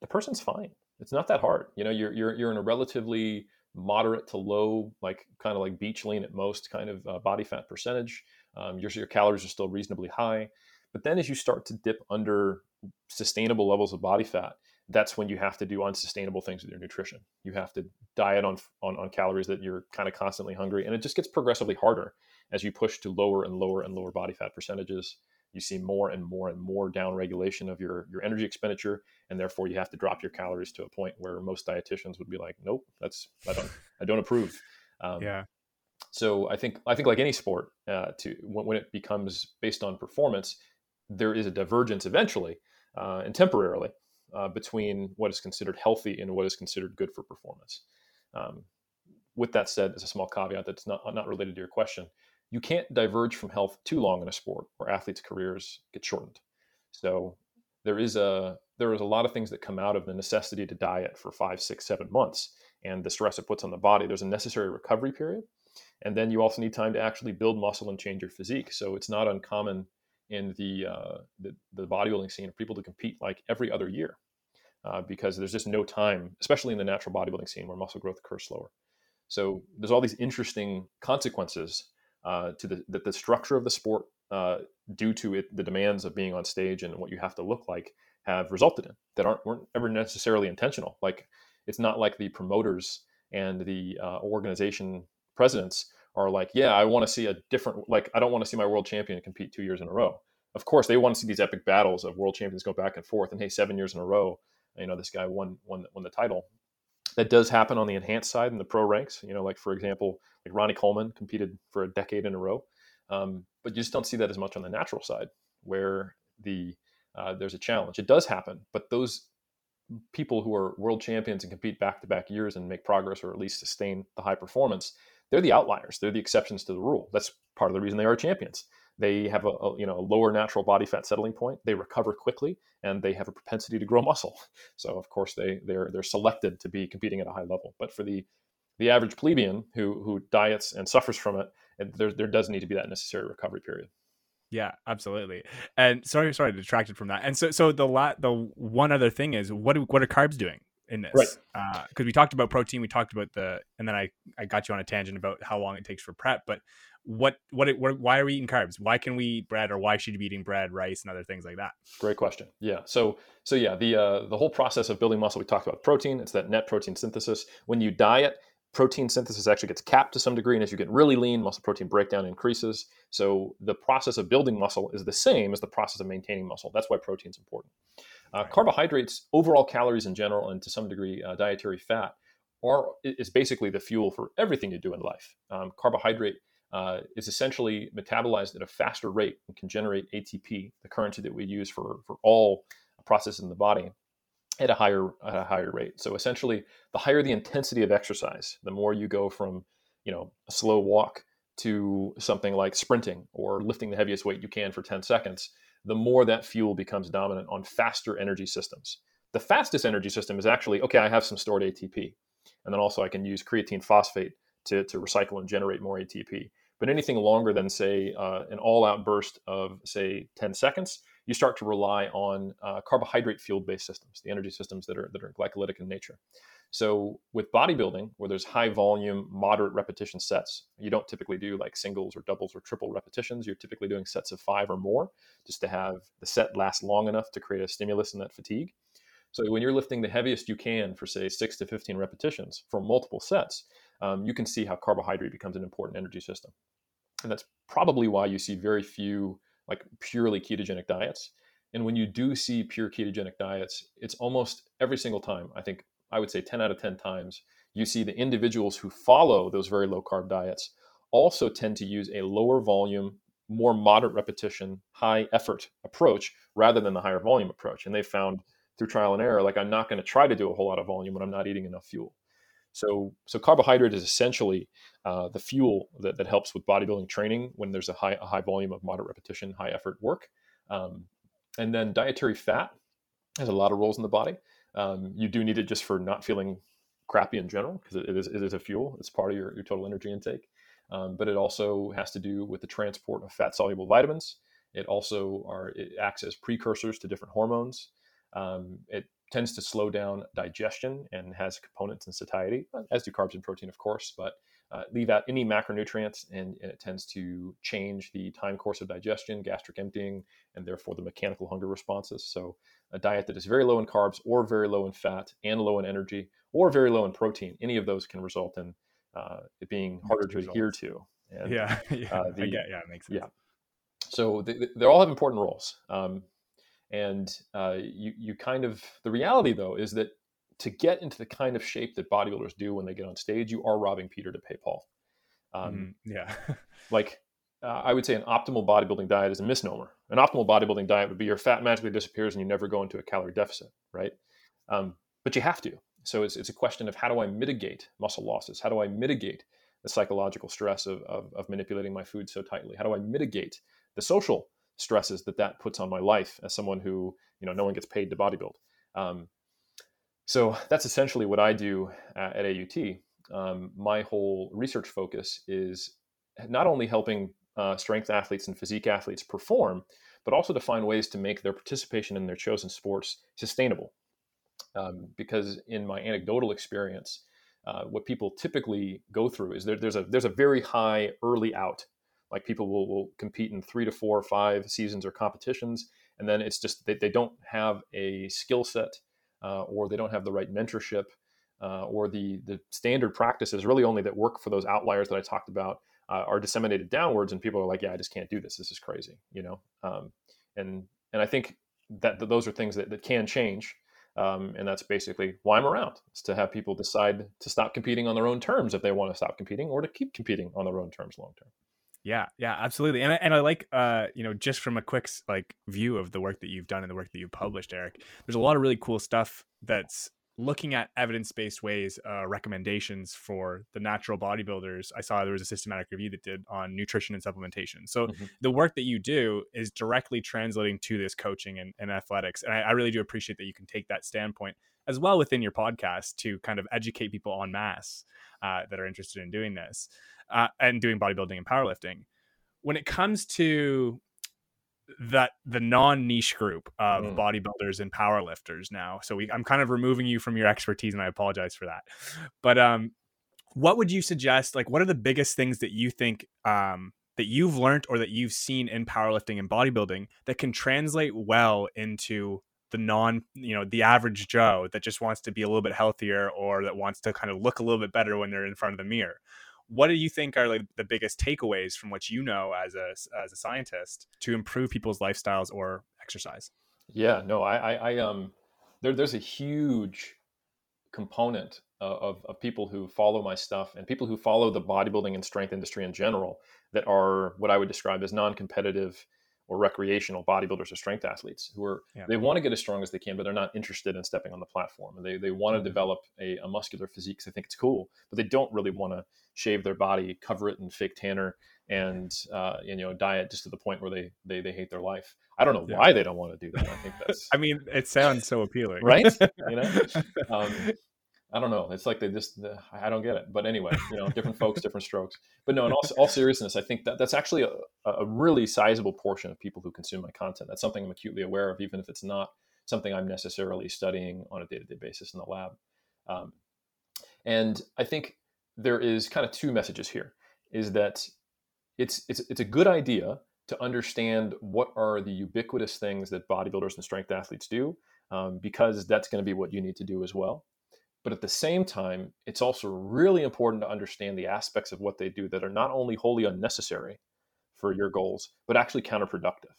the person's fine. It's not that hard. You know, you're you're you're in a relatively moderate to low, like kind of like beach lean at most, kind of uh, body fat percentage. Um, your your calories are still reasonably high, but then as you start to dip under sustainable levels of body fat, that's when you have to do unsustainable things with your nutrition. You have to diet on on, on calories that you're kind of constantly hungry, and it just gets progressively harder as you push to lower and lower and lower body fat percentages you see more and more and more down regulation of your your energy expenditure and therefore you have to drop your calories to a point where most dietitians would be like nope that's i don't i don't approve. Um, yeah. so i think i think like any sport uh, to when, when, it becomes based on performance there is a divergence eventually uh, and temporarily uh, between what is considered healthy and what is considered good for performance. Um, with that said as a small caveat that's not not related to your question you can't diverge from health too long in a sport or athletes' careers get shortened. So there is a there is a lot of things that come out of the necessity to diet for five, six, seven months and the stress it puts on the body. There's a necessary recovery period. And then you also need time to actually build muscle and change your physique. So it's not uncommon in the uh, the, the bodybuilding scene for people to compete like every other year uh, because there's just no time, especially in the natural bodybuilding scene where muscle growth occurs slower. So there's all these interesting consequences uh, to the, the, the structure of the sport uh, due to it, the demands of being on stage and what you have to look like have resulted in that aren't weren't ever necessarily intentional. Like it's not like the promoters and the uh, organization presidents are like, yeah, I want to see a different. Like I don't want to see my world champion compete two years in a row. Of course, they want to see these epic battles of world champions go back and forth. And hey, seven years in a row, you know, this guy won won won the title. That does happen on the enhanced side in the pro ranks. You know, like for example, like Ronnie Coleman competed for a decade in a row, um, but you just don't see that as much on the natural side, where the uh, there's a challenge. It does happen, but those people who are world champions and compete back to back years and make progress or at least sustain the high performance, they're the outliers. They're the exceptions to the rule. That's part of the reason they are champions. They have a, a, you know a lower natural body fat settling point. They recover quickly, and they have a propensity to grow muscle. So of course they they're they're selected to be competing at a high level. But for the the average plebeian who who diets and suffers from it, there there does need to be that necessary recovery period. Yeah, absolutely. And sorry, sorry, detracted from that. And so, so the la- the one other thing is what what are carbs doing in this? Right. Because uh, we talked about protein, we talked about the, and then I I got you on a tangent about how long it takes for prep. But what what, it, why are we eating carbs? Why can we eat bread, or why should you be eating bread, rice, and other things like that? Great question. Yeah. So so yeah, the uh, the whole process of building muscle, we talked about protein. It's that net protein synthesis. When you diet, protein synthesis actually gets capped to some degree. And as you get really lean, muscle protein breakdown increases. So the process of building muscle is the same as the process of maintaining muscle. That's why protein is important. Uh, carbohydrates, overall calories in general, and to some degree uh, dietary fat, are is basically the fuel for everything you do in life. Um, carbohydrate uh, is essentially metabolized at a faster rate and can generate ATP, the currency that we use for for all processes in the body at a higher at a higher rate. So essentially, the higher the intensity of exercise, the more you go from you know a slow walk to something like sprinting or lifting the heaviest weight you can for 10 seconds, the more that fuel becomes dominant on faster energy systems. The fastest energy system is actually okay. I have some stored ATP, and then also I can use creatine phosphate to to recycle and generate more ATP. But anything longer than say uh, an all-out burst of say 10 seconds you start to rely on uh, carbohydrate fueled based systems, the energy systems that are, that are glycolytic in nature. So with bodybuilding, where there's high volume, moderate repetition sets, you don't typically do like singles or doubles or triple repetitions. You're typically doing sets of five or more just to have the set last long enough to create a stimulus in that fatigue. So when you're lifting the heaviest you can for say six to 15 repetitions for multiple sets, um, you can see how carbohydrate becomes an important energy system. And that's probably why you see very few like purely ketogenic diets. And when you do see pure ketogenic diets, it's almost every single time. I think I would say 10 out of 10 times, you see the individuals who follow those very low carb diets also tend to use a lower volume, more moderate repetition, high effort approach rather than the higher volume approach. And they found through trial and error, like I'm not going to try to do a whole lot of volume when I'm not eating enough fuel. So, so carbohydrate is essentially uh, the fuel that, that helps with bodybuilding training when there's a high, a high volume of moderate repetition, high effort work. Um, and then dietary fat has a lot of roles in the body. Um, you do need it just for not feeling crappy in general because it, is, it is a fuel. It's part of your, your total energy intake. Um, but it also has to do with the transport of fat soluble vitamins. It also are, it acts as precursors to different hormones. Um, it tends to slow down digestion and has components in satiety, uh, as do carbs and protein, of course, but uh, leave out any macronutrients and, and, it tends to change the time course of digestion, gastric emptying, and therefore the mechanical hunger responses. So, a diet that is very low in carbs or very low in fat and low in energy or very low in protein, any of those can result in uh, it being harder to adhere to. And, yeah, yeah, uh, the, get, yeah, it makes sense. Yeah. So, they, they all have important roles. Um, and uh, you you kind of the reality though is that to get into the kind of shape that bodybuilders do when they get on stage, you are robbing Peter to pay Paul. Um, mm, yeah, like uh, I would say an optimal bodybuilding diet is a misnomer. An optimal bodybuilding diet would be your fat magically disappears and you never go into a calorie deficit, right? Um, but you have to. So it's, it's a question of how do I mitigate muscle losses? How do I mitigate the psychological stress of, of, of manipulating my food so tightly? How do I mitigate the social stresses that that puts on my life as someone who you know no one gets paid to bodybuild. Um, so that's essentially what I do at, at AUT. Um, my whole research focus is not only helping uh, strength athletes and physique athletes perform, but also to find ways to make their participation in their chosen sports sustainable. Um, because in my anecdotal experience, uh, what people typically go through is there, there's a there's a very high early out like people will, will compete in three to four or five seasons or competitions, and then it's just they, they don't have a skill set uh, or they don't have the right mentorship uh, or the the standard practices really only that work for those outliers that I talked about uh, are disseminated downwards, and people are like, yeah, I just can't do this. This is crazy, you know. Um, and and I think that, that those are things that, that can change. Um, and that's basically why I'm around is to have people decide to stop competing on their own terms if they want to stop competing or to keep competing on their own terms long term. Yeah, yeah, absolutely. And I, and I like, uh, you know, just from a quick like view of the work that you've done and the work that you've published, Eric. There's a lot of really cool stuff that's looking at evidence-based ways, uh, recommendations for the natural bodybuilders. I saw there was a systematic review that did on nutrition and supplementation. So mm-hmm. the work that you do is directly translating to this coaching and, and athletics, and I, I really do appreciate that you can take that standpoint as well within your podcast to kind of educate people en masse uh, that are interested in doing this uh, and doing bodybuilding and powerlifting. When it comes to that the non-niche group of mm. bodybuilders and powerlifters now, so we, I'm kind of removing you from your expertise, and I apologize for that. But um, what would you suggest? Like, what are the biggest things that you think um, that you've learned or that you've seen in powerlifting and bodybuilding that can translate well into the non you know the average joe that just wants to be a little bit healthier or that wants to kind of look a little bit better when they're in front of the mirror what do you think are like the biggest takeaways from what you know as a as a scientist to improve people's lifestyles or exercise? Yeah, no, I, I, I um, there, there's a huge component of, of people who follow my stuff and people who follow the bodybuilding and strength industry in general that are what I would describe as non-competitive or recreational bodybuilders or strength athletes who are yeah. they want to get as strong as they can but they're not interested in stepping on the platform and they, they want to mm-hmm. develop a, a muscular physique because they think it's cool but they don't really want to shave their body cover it in fake tanner and uh, you know diet just to the point where they they, they hate their life i don't know yeah. why they don't want to do that i think that's i mean it sounds so appealing right you know um, I don't know. It's like they just, I don't get it. But anyway, you know, different folks, different strokes. But no, in all, all seriousness, I think that that's actually a, a really sizable portion of people who consume my content. That's something I'm acutely aware of, even if it's not something I'm necessarily studying on a day to day basis in the lab. Um, and I think there is kind of two messages here is that it's, it's, it's a good idea to understand what are the ubiquitous things that bodybuilders and strength athletes do, um, because that's going to be what you need to do as well. But at the same time, it's also really important to understand the aspects of what they do that are not only wholly unnecessary for your goals, but actually counterproductive.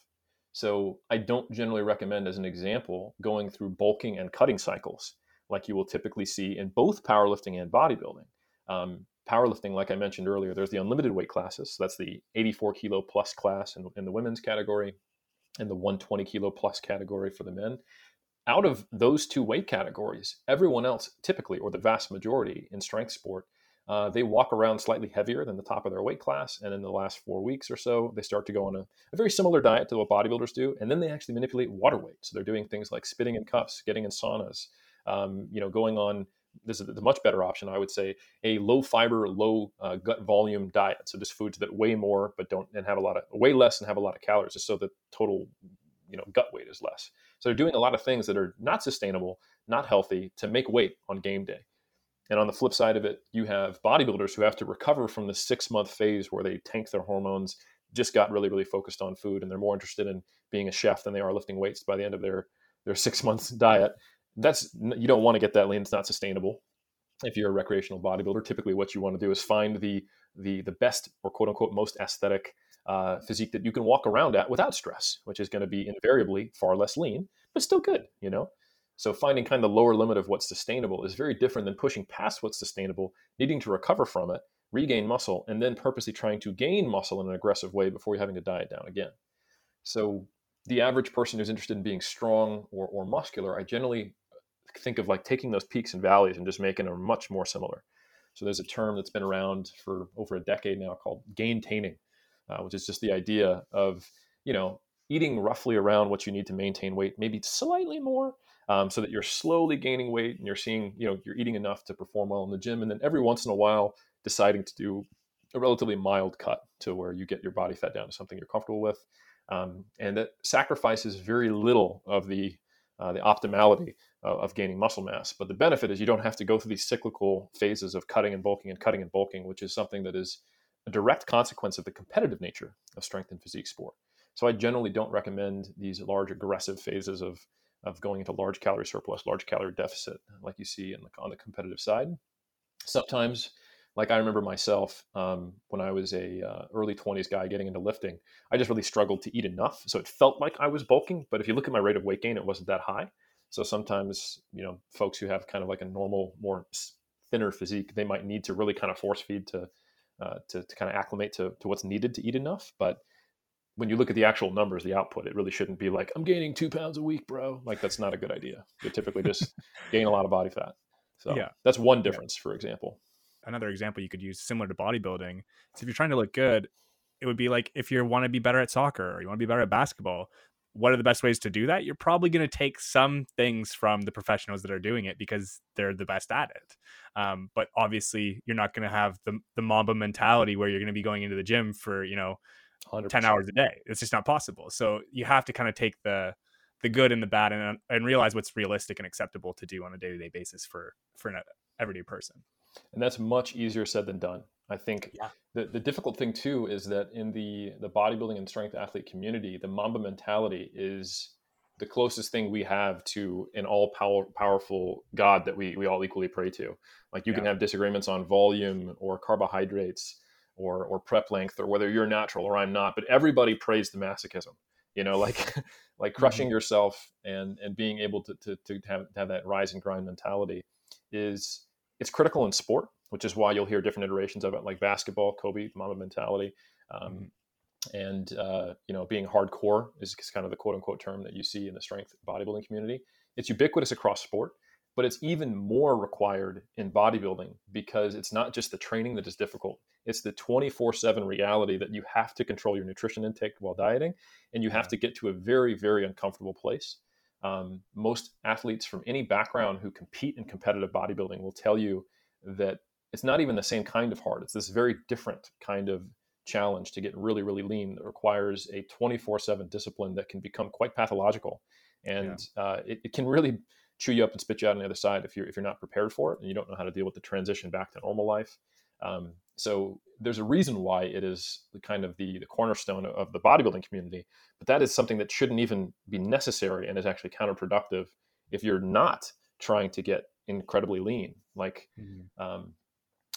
So I don't generally recommend, as an example, going through bulking and cutting cycles like you will typically see in both powerlifting and bodybuilding. Um, powerlifting, like I mentioned earlier, there's the unlimited weight classes. So that's the 84 kilo plus class in, in the women's category and the 120 kilo plus category for the men out of those two weight categories, everyone else typically, or the vast majority in strength sport, uh, they walk around slightly heavier than the top of their weight class. And in the last four weeks or so, they start to go on a, a, very similar diet to what bodybuilders do. And then they actually manipulate water weight. So they're doing things like spitting in cups, getting in saunas, um, you know, going on. This is the much better option, I would say, a low fiber, low uh, gut volume diet. So just foods that weigh more, but don't and have a lot of weigh less and have a lot of calories, just so the total, you know, gut weight is less. So they're doing a lot of things that are not sustainable, not healthy to make weight on game day. And on the flip side of it, you have bodybuilders who have to recover from the six month phase where they tank their hormones, just got really, really focused on food, and they're more interested in being a chef than they are lifting weights by the end of their, their six months diet. That's you don't want to get that lean. It's not sustainable. If you're a recreational bodybuilder, typically what you want to do is find the the the best or quote unquote most aesthetic uh, physique that you can walk around at without stress, which is going to be invariably far less lean, but still good, you know? So finding kind of the lower limit of what's sustainable is very different than pushing past what's sustainable, needing to recover from it, regain muscle, and then purposely trying to gain muscle in an aggressive way before you're having to diet down again. So the average person who's interested in being strong or, or muscular, I generally think of like taking those peaks and valleys and just making them much more similar. So there's a term that's been around for over a decade now called gaintaining, uh, which is just the idea of you know eating roughly around what you need to maintain weight, maybe slightly more, um, so that you're slowly gaining weight and you're seeing you know you're eating enough to perform well in the gym, and then every once in a while deciding to do a relatively mild cut to where you get your body fat down to something you're comfortable with, um, and that sacrifices very little of the uh, the optimality of, of gaining muscle mass. But the benefit is you don't have to go through these cyclical phases of cutting and bulking and cutting and bulking, which is something that is a direct consequence of the competitive nature of strength and physique sport. So I generally don't recommend these large aggressive phases of of going into large calorie surplus, large calorie deficit, like you see the, on the competitive side. Sometimes, like I remember myself um, when I was a uh, early 20s guy getting into lifting, I just really struggled to eat enough. So it felt like I was bulking, but if you look at my rate of weight gain, it wasn't that high. So sometimes, you know, folks who have kind of like a normal, more thinner physique, they might need to really kind of force feed to uh, to, to kind of acclimate to, to what's needed to eat enough. But when you look at the actual numbers, the output, it really shouldn't be like, I'm gaining two pounds a week, bro. Like that's not a good idea. You typically just gain a lot of body fat. So yeah. that's one difference, yeah. for example. Another example you could use similar to bodybuilding. So if you're trying to look good, it would be like if you want to be better at soccer or you want to be better at basketball, what are the best ways to do that? You're probably going to take some things from the professionals that are doing it because they're the best at it. Um, but obviously, you're not going to have the the Mamba mentality where you're going to be going into the gym for you know 100%. 10 hours a day. It's just not possible. So you have to kind of take the the good and the bad and and realize what's realistic and acceptable to do on a day to day basis for for an everyday person. And that's much easier said than done. I think yeah. the, the difficult thing too is that in the the bodybuilding and strength athlete community, the Mamba mentality is the closest thing we have to an all power, powerful God that we, we all equally pray to. Like you yeah. can have disagreements on volume or carbohydrates or, or prep length or whether you're natural or I'm not, but everybody prays the masochism, you know, like, like crushing mm-hmm. yourself and, and being able to, to, to have, to have that rise and grind mentality is it's critical in sport which is why you'll hear different iterations of it, like basketball, Kobe, Mamba mentality, um, mm-hmm. and uh, you know, being hardcore is kind of the quote unquote term that you see in the strength bodybuilding community. It's ubiquitous across sport, but it's even more required in bodybuilding because it's not just the training that is difficult; it's the twenty four seven reality that you have to control your nutrition intake while dieting, and you have to get to a very very uncomfortable place. Um, most athletes from any background who compete in competitive bodybuilding will tell you that it's not even the same kind of hard. It's this very different kind of challenge to get really, really lean that requires a 24 7 discipline that can become quite pathological. And yeah. uh, it, it, can really chew you up and spit you out on the other side if you're, if you're not prepared for it and you don't know how to deal with the transition back to normal life. Um, so there's a reason why it is the kind of the, the cornerstone of the bodybuilding community, but that is something that shouldn't even be necessary and is actually counterproductive if you're not trying to get incredibly lean. Like, mm-hmm. um,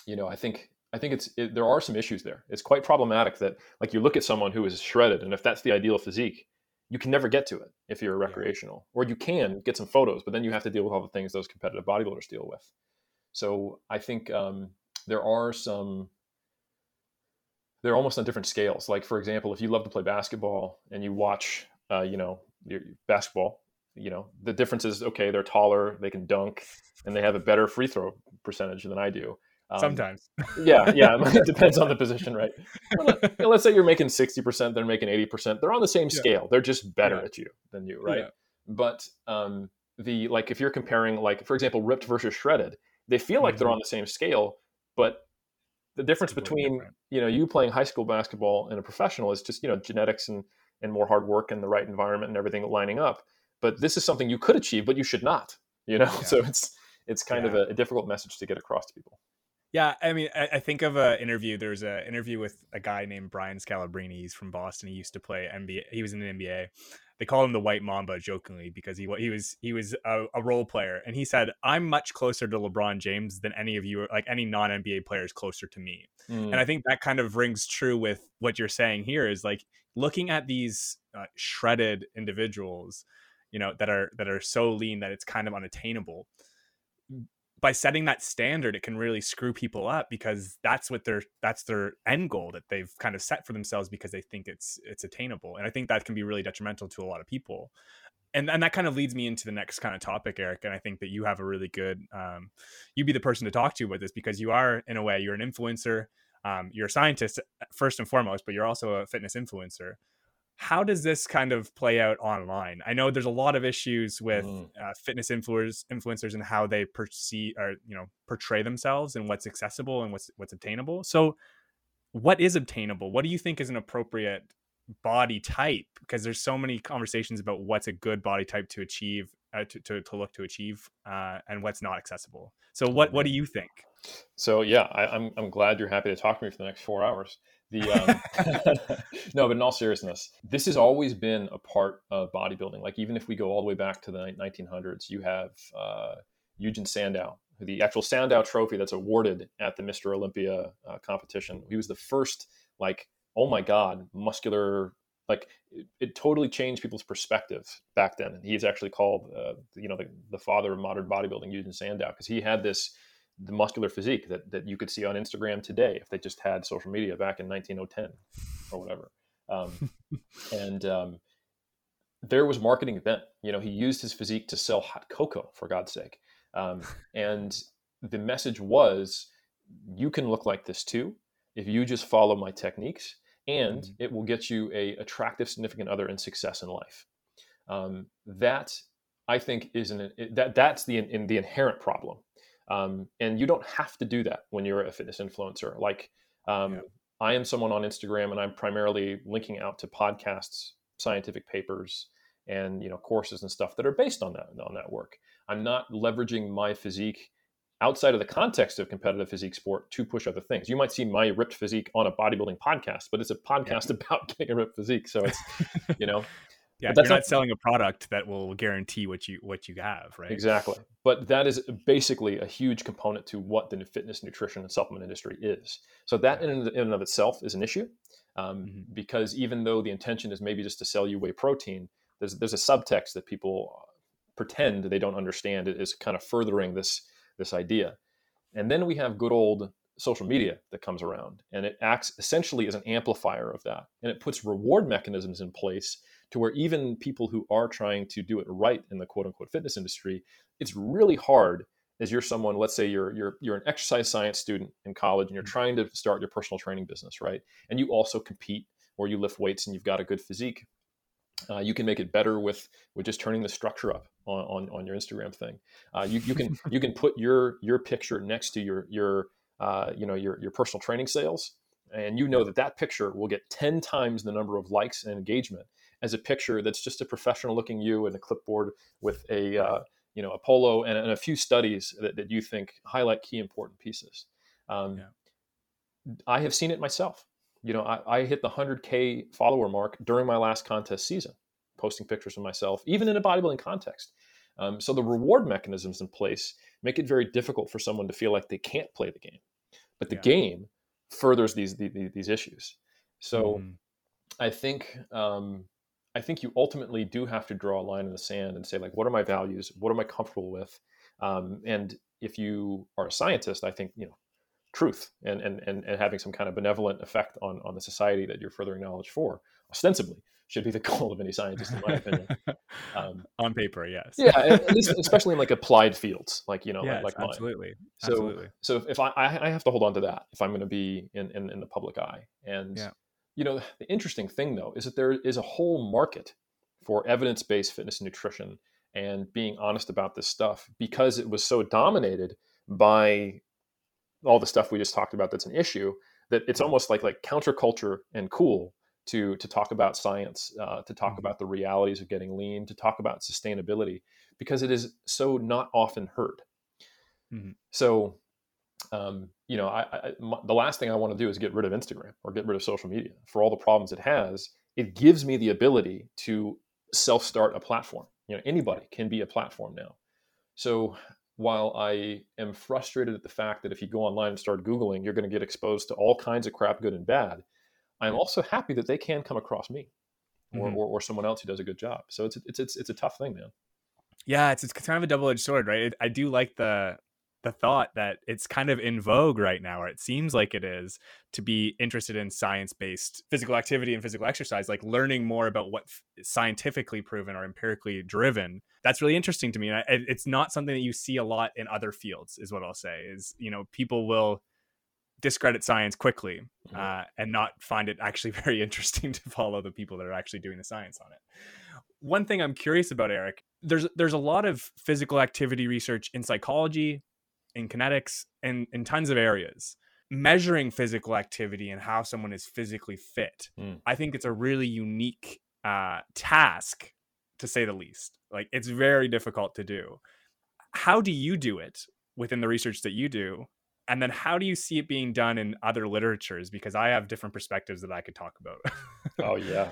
you know, I think I think it's it, there are some issues there. It's quite problematic that like you look at someone who is shredded, and if that's the ideal physique, you can never get to it if you're a recreational, yeah. or you can get some photos, but then you have to deal with all the things those competitive bodybuilders deal with. So I think um, there are some they're almost on different scales. Like for example, if you love to play basketball and you watch, uh, you know, your basketball, you know, the difference is okay, they're taller, they can dunk, and they have a better free throw percentage than I do. Um, Sometimes. yeah, yeah. It depends on the position, right? Let's say you're making 60%, they're making 80%. They're on the same yeah. scale. They're just better yeah. at you than you, right? Yeah. But um, the like if you're comparing like for example ripped versus shredded, they feel like mm-hmm. they're on the same scale, but the difference between different. you know you playing high school basketball and a professional is just you know genetics and and more hard work and the right environment and everything lining up. But this is something you could achieve, but you should not. You know, so it's it's kind of a, a difficult message to get across to people. Yeah, I mean, I, I think of an interview. There's an interview with a guy named Brian Scalabrine. He's from Boston. He used to play NBA. He was in the NBA. They call him the White Mamba jokingly because he he was he was a, a role player, and he said, "I'm much closer to LeBron James than any of you, like any non NBA player, is closer to me." Mm. And I think that kind of rings true with what you're saying here. Is like looking at these uh, shredded individuals, you know, that are that are so lean that it's kind of unattainable by setting that standard it can really screw people up because that's what their that's their end goal that they've kind of set for themselves because they think it's it's attainable. And i think that can be really detrimental to a lot of people. And and that kind of leads me into the next kind of topic eric and i think that you have a really good um, you'd be the person to talk to about this because you are in a way you're an influencer. Um, you're a scientist first and foremost but you're also a fitness influencer how does this kind of play out online? I know there's a lot of issues with mm. uh, fitness influencers, influencers and how they perceive or you know portray themselves and what's accessible and what's what's obtainable. So, what is obtainable? What do you think is an appropriate body type? Because there's so many conversations about what's a good body type to achieve, uh, to, to, to look to achieve, uh, and what's not accessible. So, what what do you think? So yeah, I, I'm I'm glad you're happy to talk to me for the next four hours. The um, no, but in all seriousness, this has always been a part of bodybuilding. Like even if we go all the way back to the 1900s, you have uh, Eugen Sandow, the actual Sandow Trophy that's awarded at the Mr. Olympia uh, competition. He was the first, like, oh my God, muscular. Like it, it totally changed people's perspective back then. And he's actually called, uh, you know, the, the father of modern bodybuilding, Eugen Sandow, because he had this the muscular physique that, that you could see on Instagram today if they just had social media back in 1910 or whatever. Um, and um, there was marketing event. You know, he used his physique to sell hot cocoa for God's sake. Um, and the message was, you can look like this too if you just follow my techniques, and mm-hmm. it will get you a attractive significant other and success in life. Um, that I think is an that that's the in, the inherent problem, um, and you don't have to do that when you're a fitness influencer. Like um, yeah. I am someone on Instagram, and I'm primarily linking out to podcasts, scientific papers, and you know courses and stuff that are based on that on that work. I'm not leveraging my physique outside of the context of competitive physique sport to push other things. You might see my ripped physique on a bodybuilding podcast, but it's a podcast yeah. about getting a ripped physique. So it's, you know, yeah, you're not, not, selling a product that will guarantee what you what you have, right? Exactly. But that is basically a huge component to what the fitness, nutrition, and supplement industry is. So that in, in and of itself is an issue, um, mm-hmm. because even though the intention is maybe just to sell you whey protein, there's there's a subtext that people pretend they don't understand. It is kind of furthering this this idea. And then we have good old social media that comes around and it acts essentially as an amplifier of that. And it puts reward mechanisms in place to where even people who are trying to do it right in the quote unquote fitness industry, it's really hard as you're someone, let's say you're you're you're an exercise science student in college and you're mm-hmm. trying to start your personal training business, right? And you also compete or you lift weights and you've got a good physique uh, you can make it better with with just turning the structure up on, on, on your Instagram thing. Uh, you, you can you can put your your picture next to your your uh, you know your your personal training sales, and you know that that picture will get ten times the number of likes and engagement as a picture that's just a professional looking you and a clipboard with a uh, you know a polo and, and, a few studies that, that you think highlight key important pieces. Um, yeah. I have seen it myself you know, I, I hit the 100K follower mark during my last contest season, posting pictures of myself, even in a bodybuilding context. Um, so the reward mechanisms in place make it very difficult for someone to feel like they can't play the game. But the yeah. game furthers these, these, these issues. So mm. I think um, I think you ultimately do have to draw a line in the sand and say like, what are my values? What am I comfortable with? Um, and if you are a scientist, I think you know truth and, and, and, and having some kind of benevolent effect on, on the society that you're furthering knowledge for, ostensibly, should be the goal of any scientist, in my opinion. Um, on paper, yes. yeah, at least, especially in like applied fields, like you know, yes, like, like absolutely. So, absolutely. so if I I have to hold on to that if I'm going to be in, in, in the public eye, and yeah. You know, the interesting thing though is that there is a whole market for evidence-based fitness and nutrition and being honest about this stuff because it was so dominated by all the stuff we just talked about that's an issue that it's almost like like counterculture and cool to to talk about science uh, to talk mm-hmm. about the realities of getting lean to talk about sustainability because it is so not often heard mm-hmm. so um, you know I, I my, the last thing i want to do is get rid of instagram or get rid of social media for all the problems it has it gives me the ability to self start a platform you know anybody can be a platform now so while I am frustrated at the fact that if you go online and start Googling, you're going to get exposed to all kinds of crap, good and bad, I'm also happy that they can come across me or, mm-hmm. or, or, someone else who does a good job. So it's, it's, it's, it's a tough thing, man. Yeah, it's, it's kind of a double edged sword, right? I do like the the thought that it's kind of in vogue right now, or it seems like it is, to be interested in science based physical activity and physical exercise, like learning more about what scientifically proven or empirically driven. That's really interesting to me. And it's not something that you see a lot in other fields, is what I'll say. Is, you know, people will discredit science quickly mm-hmm. uh, and not find it actually very interesting to follow the people that are actually doing the science on it. One thing I'm curious about, Eric, there's there's a lot of physical activity research in psychology, in kinetics, and in tons of areas. Measuring physical activity and how someone is physically fit, mm. I think it's a really unique uh, task, to say the least. Like it's very difficult to do. How do you do it within the research that you do? And then how do you see it being done in other literatures? Because I have different perspectives that I could talk about. oh yeah,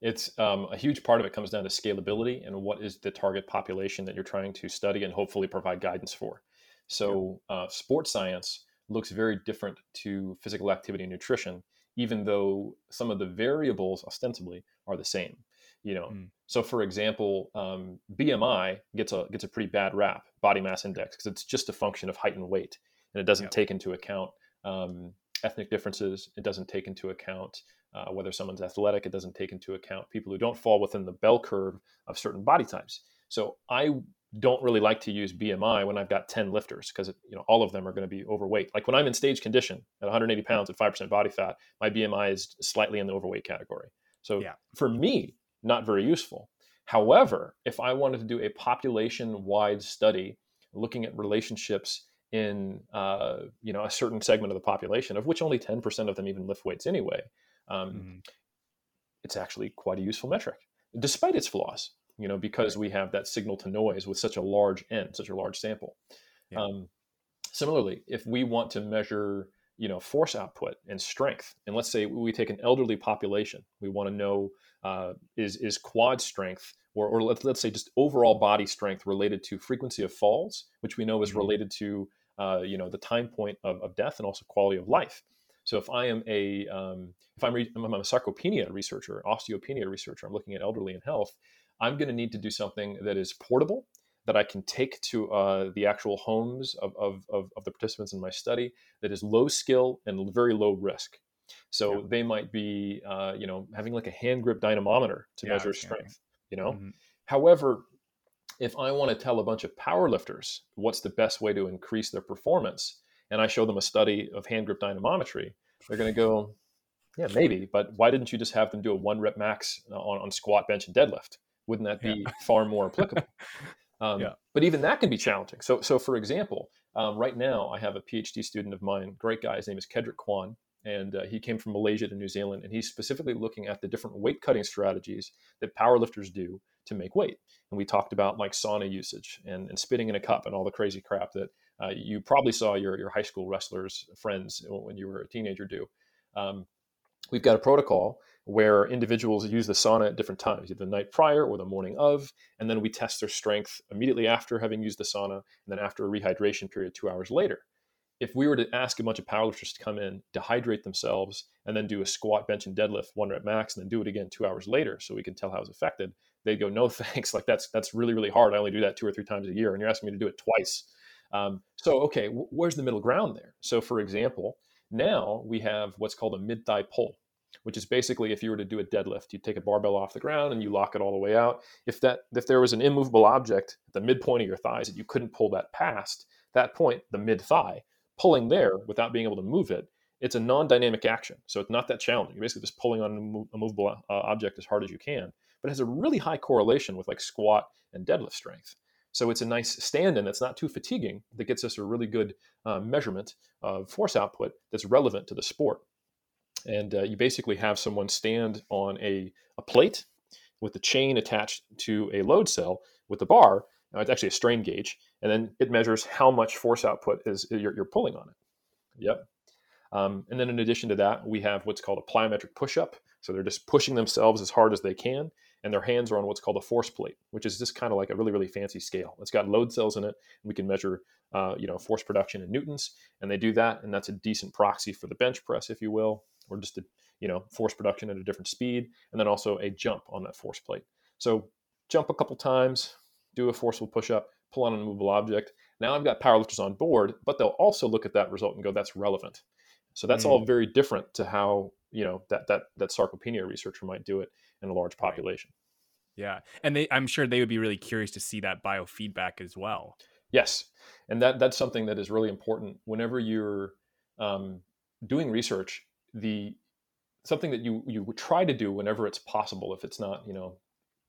it's um, a huge part of it comes down to scalability and what is the target population that you're trying to study and hopefully provide guidance for. So, uh, sports science looks very different to physical activity and nutrition, even though some of the variables ostensibly are the same. You know, mm. so for example, um, BMI gets a gets a pretty bad rap, body mass index, because it's just a function of height and weight. and it doesn't yep. take into account um, ethnic differences. It doesn't take into account uh, whether someone's athletic. It doesn't take into account people who don't fall within the bell curve of certain body types. So I don't really like to use BMI when I've got 10 lifters because you know all of them are going to be overweight. Like when I'm in stage condition at 180 pounds at 5% body fat, my BMI is slightly in the overweight category. So yeah. for me, not very useful. However, if I wanted to do a population-wide study looking at relationships in uh, you know a certain segment of the population, of which only 10% of them even lift weights anyway, um, mm-hmm. it's actually quite a useful metric, despite its flaws you know, because we have that signal to noise with such a large n, such a large sample. Yeah. Um, similarly, if we want to measure, you know, force output and strength, and let's say we take an elderly population, we want to know uh, is is quad strength or, or let's, let's say just overall body strength related to frequency of falls, which we know is mm-hmm. related to uh, you know the time point of, of death and also quality of life. So if I am a um, if I'm, re- I'm a sarcopenia researcher, osteopenia researcher, I'm looking at elderly and health. I'm going to need to do something that is portable, that I can take to uh, the actual homes of, of, of, of, the participants in my study, that is low skill and very low risk. So yeah. they might be, uh, you know, having like a hand grip dynamometer to yeah, measure strength, you know. Mm-hmm. However, if I want to tell a bunch of powerlifters what's the best way to increase their performance, and I show them a study of hand grip dynamometry, they're going to go, yeah, maybe, but why didn't you just have them do a one rep max on, on squat, bench, and deadlift? Wouldn't that be yeah. far more applicable? Um, yeah. But even that can be challenging. So, so for example, um, right now I have a PhD student of mine, great guy. His name is Kedrick Kwan, and uh, he came from Malaysia to New Zealand, and he's specifically looking at the different weight cutting strategies that powerlifters do to make weight. And we talked about like sauna usage and, and spitting in a cup and all the crazy crap that uh, you probably saw your your high school wrestlers friends when you were a teenager do. Um, we've got a protocol where individuals use the sauna at different times, either the night prior or the morning of, and then we test their strength immediately after having used the sauna, and then after a rehydration period two hours later. If we were to ask a bunch of powerlifters to come in, dehydrate themselves, and then do a squat, bench, and deadlift one rep max, and then do it again two hours later, so we can tell how it's affected, they'd go, "No thanks, like that's that's really really hard. I only do that two or three times a year, and you're asking me to do it twice." Um, so okay, w- where's the middle ground there? So for example, now we have what's called a mid thigh pull which is basically if you were to do a deadlift, you take a barbell off the ground and you lock it all the way out. If that if there was an immovable object at the midpoint of your thighs that you couldn't pull that past, that point, the mid thigh, pulling there without being able to move it, it's a non-dynamic action. So it's not that challenging. You're basically just pulling on a movable uh, object as hard as you can, but it has a really high correlation with like squat and deadlift strength. So it's a nice stand-in that's not too fatiguing that gets us a really good uh, measurement of force output that's relevant to the sport and uh, you basically have someone stand on a, a plate with the chain attached to a load cell with a bar. Now, it's actually a strain gauge, and then it measures how much force output is you're, you're pulling on it. Yep. Um, and then in addition to that, we have what's called a plyometric push-up. So they're just pushing themselves as hard as they can, and their hands are on what's called a force plate, which is just kind of like a really, really fancy scale. It's got load cells in it, and we can measure, uh, you know, force production in newtons, and they do that, and that's a decent proxy for the bench press, if you will or just a you know force production at a different speed, and then also a jump on that force plate. So jump a couple times, do a forceful push up, pull on a movable object. Now I've got powerlifters on board, but they'll also look at that result and go, "That's relevant." So that's mm. all very different to how you know that that that sarcopenia researcher might do it in a large population. Yeah, and they, I'm sure they would be really curious to see that biofeedback as well. Yes, and that that's something that is really important whenever you're um, doing research the something that you you try to do whenever it's possible, if it's not you know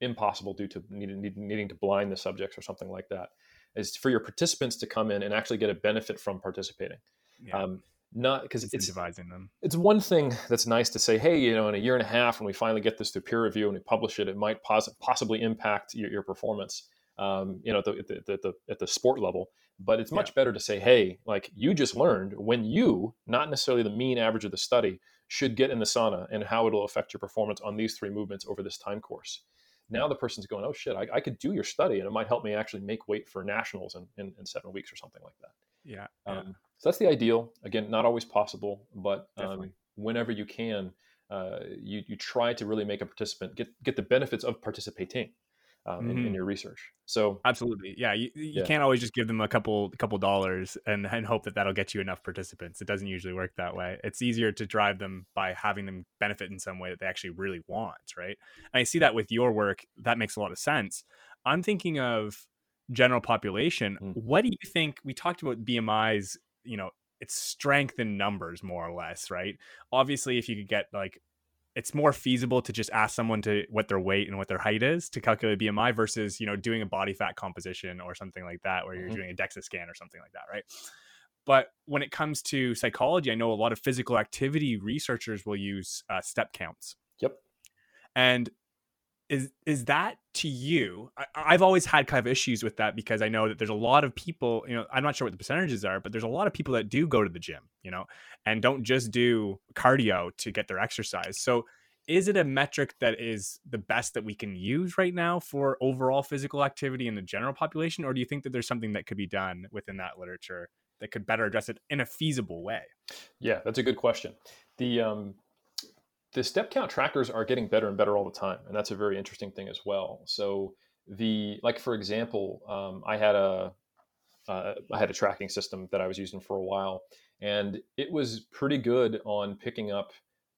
impossible due to needing, needing to blind the subjects or something like that, is for your participants to come in and actually get a benefit from participating. Yeah. Um, not because it's advising them. It's one thing that's nice to say, hey, you know, in a year and a half, when we finally get this through peer review and we publish it, it might pos- possibly impact your, your performance. Um, you know, at the, at the, at the, at the sport level. But it's much yeah. better to say, hey, like you just learned when you, not necessarily the mean average of the study, should get in the sauna and how it'll affect your performance on these three movements over this time course. Now the person's going, oh shit, I, I could do your study and it might help me actually make weight for nationals in, in, in seven weeks or something like that. Yeah. Um, yeah. So that's the ideal. Again, not always possible, but um, whenever you can, uh, you, you try to really make a participant get, get the benefits of participating. Um, mm-hmm. in, in, mm-hmm. your research. So absolutely, yeah, you, you yeah. can't always just give them a couple couple dollars and, and hope that that'll get you enough participants. It doesn't usually work that way. It's easier to drive them by having them benefit in some way that they actually really want, right? And I see that with your work. That makes a lot of sense. I'm thinking of general population. Mm. What do you think? We talked about BMI's, you know, it's strength in numbers more or less, right? Obviously, if you could get like it's more feasible to just ask someone to what their weight and what their height is to calculate BMI versus you know doing a body fat composition or something like that where you're mm-hmm. doing a DEXA scan or something like that, right? But when it comes to psychology, I know a lot of physical activity researchers will use uh, step counts. Yep. And is is that to you I, have always had kind of issues with that because i know that there's a lot of people you know i'm not sure what the percentages are but there's a lot of people that do go to the gym you know and don't just do cardio to get their exercise. So is it a metric that is the best that we can use right now for overall physical activity in the general population or do you think that there's something that could be done within that literature that could better address it in a feasible way? Yeah that's a good question. The um the step count trackers are getting better and better all the time, and that's a very interesting thing as well. So the like for example, um, I had a uh, I had a tracking system that I was using for a while, and it was pretty good on picking up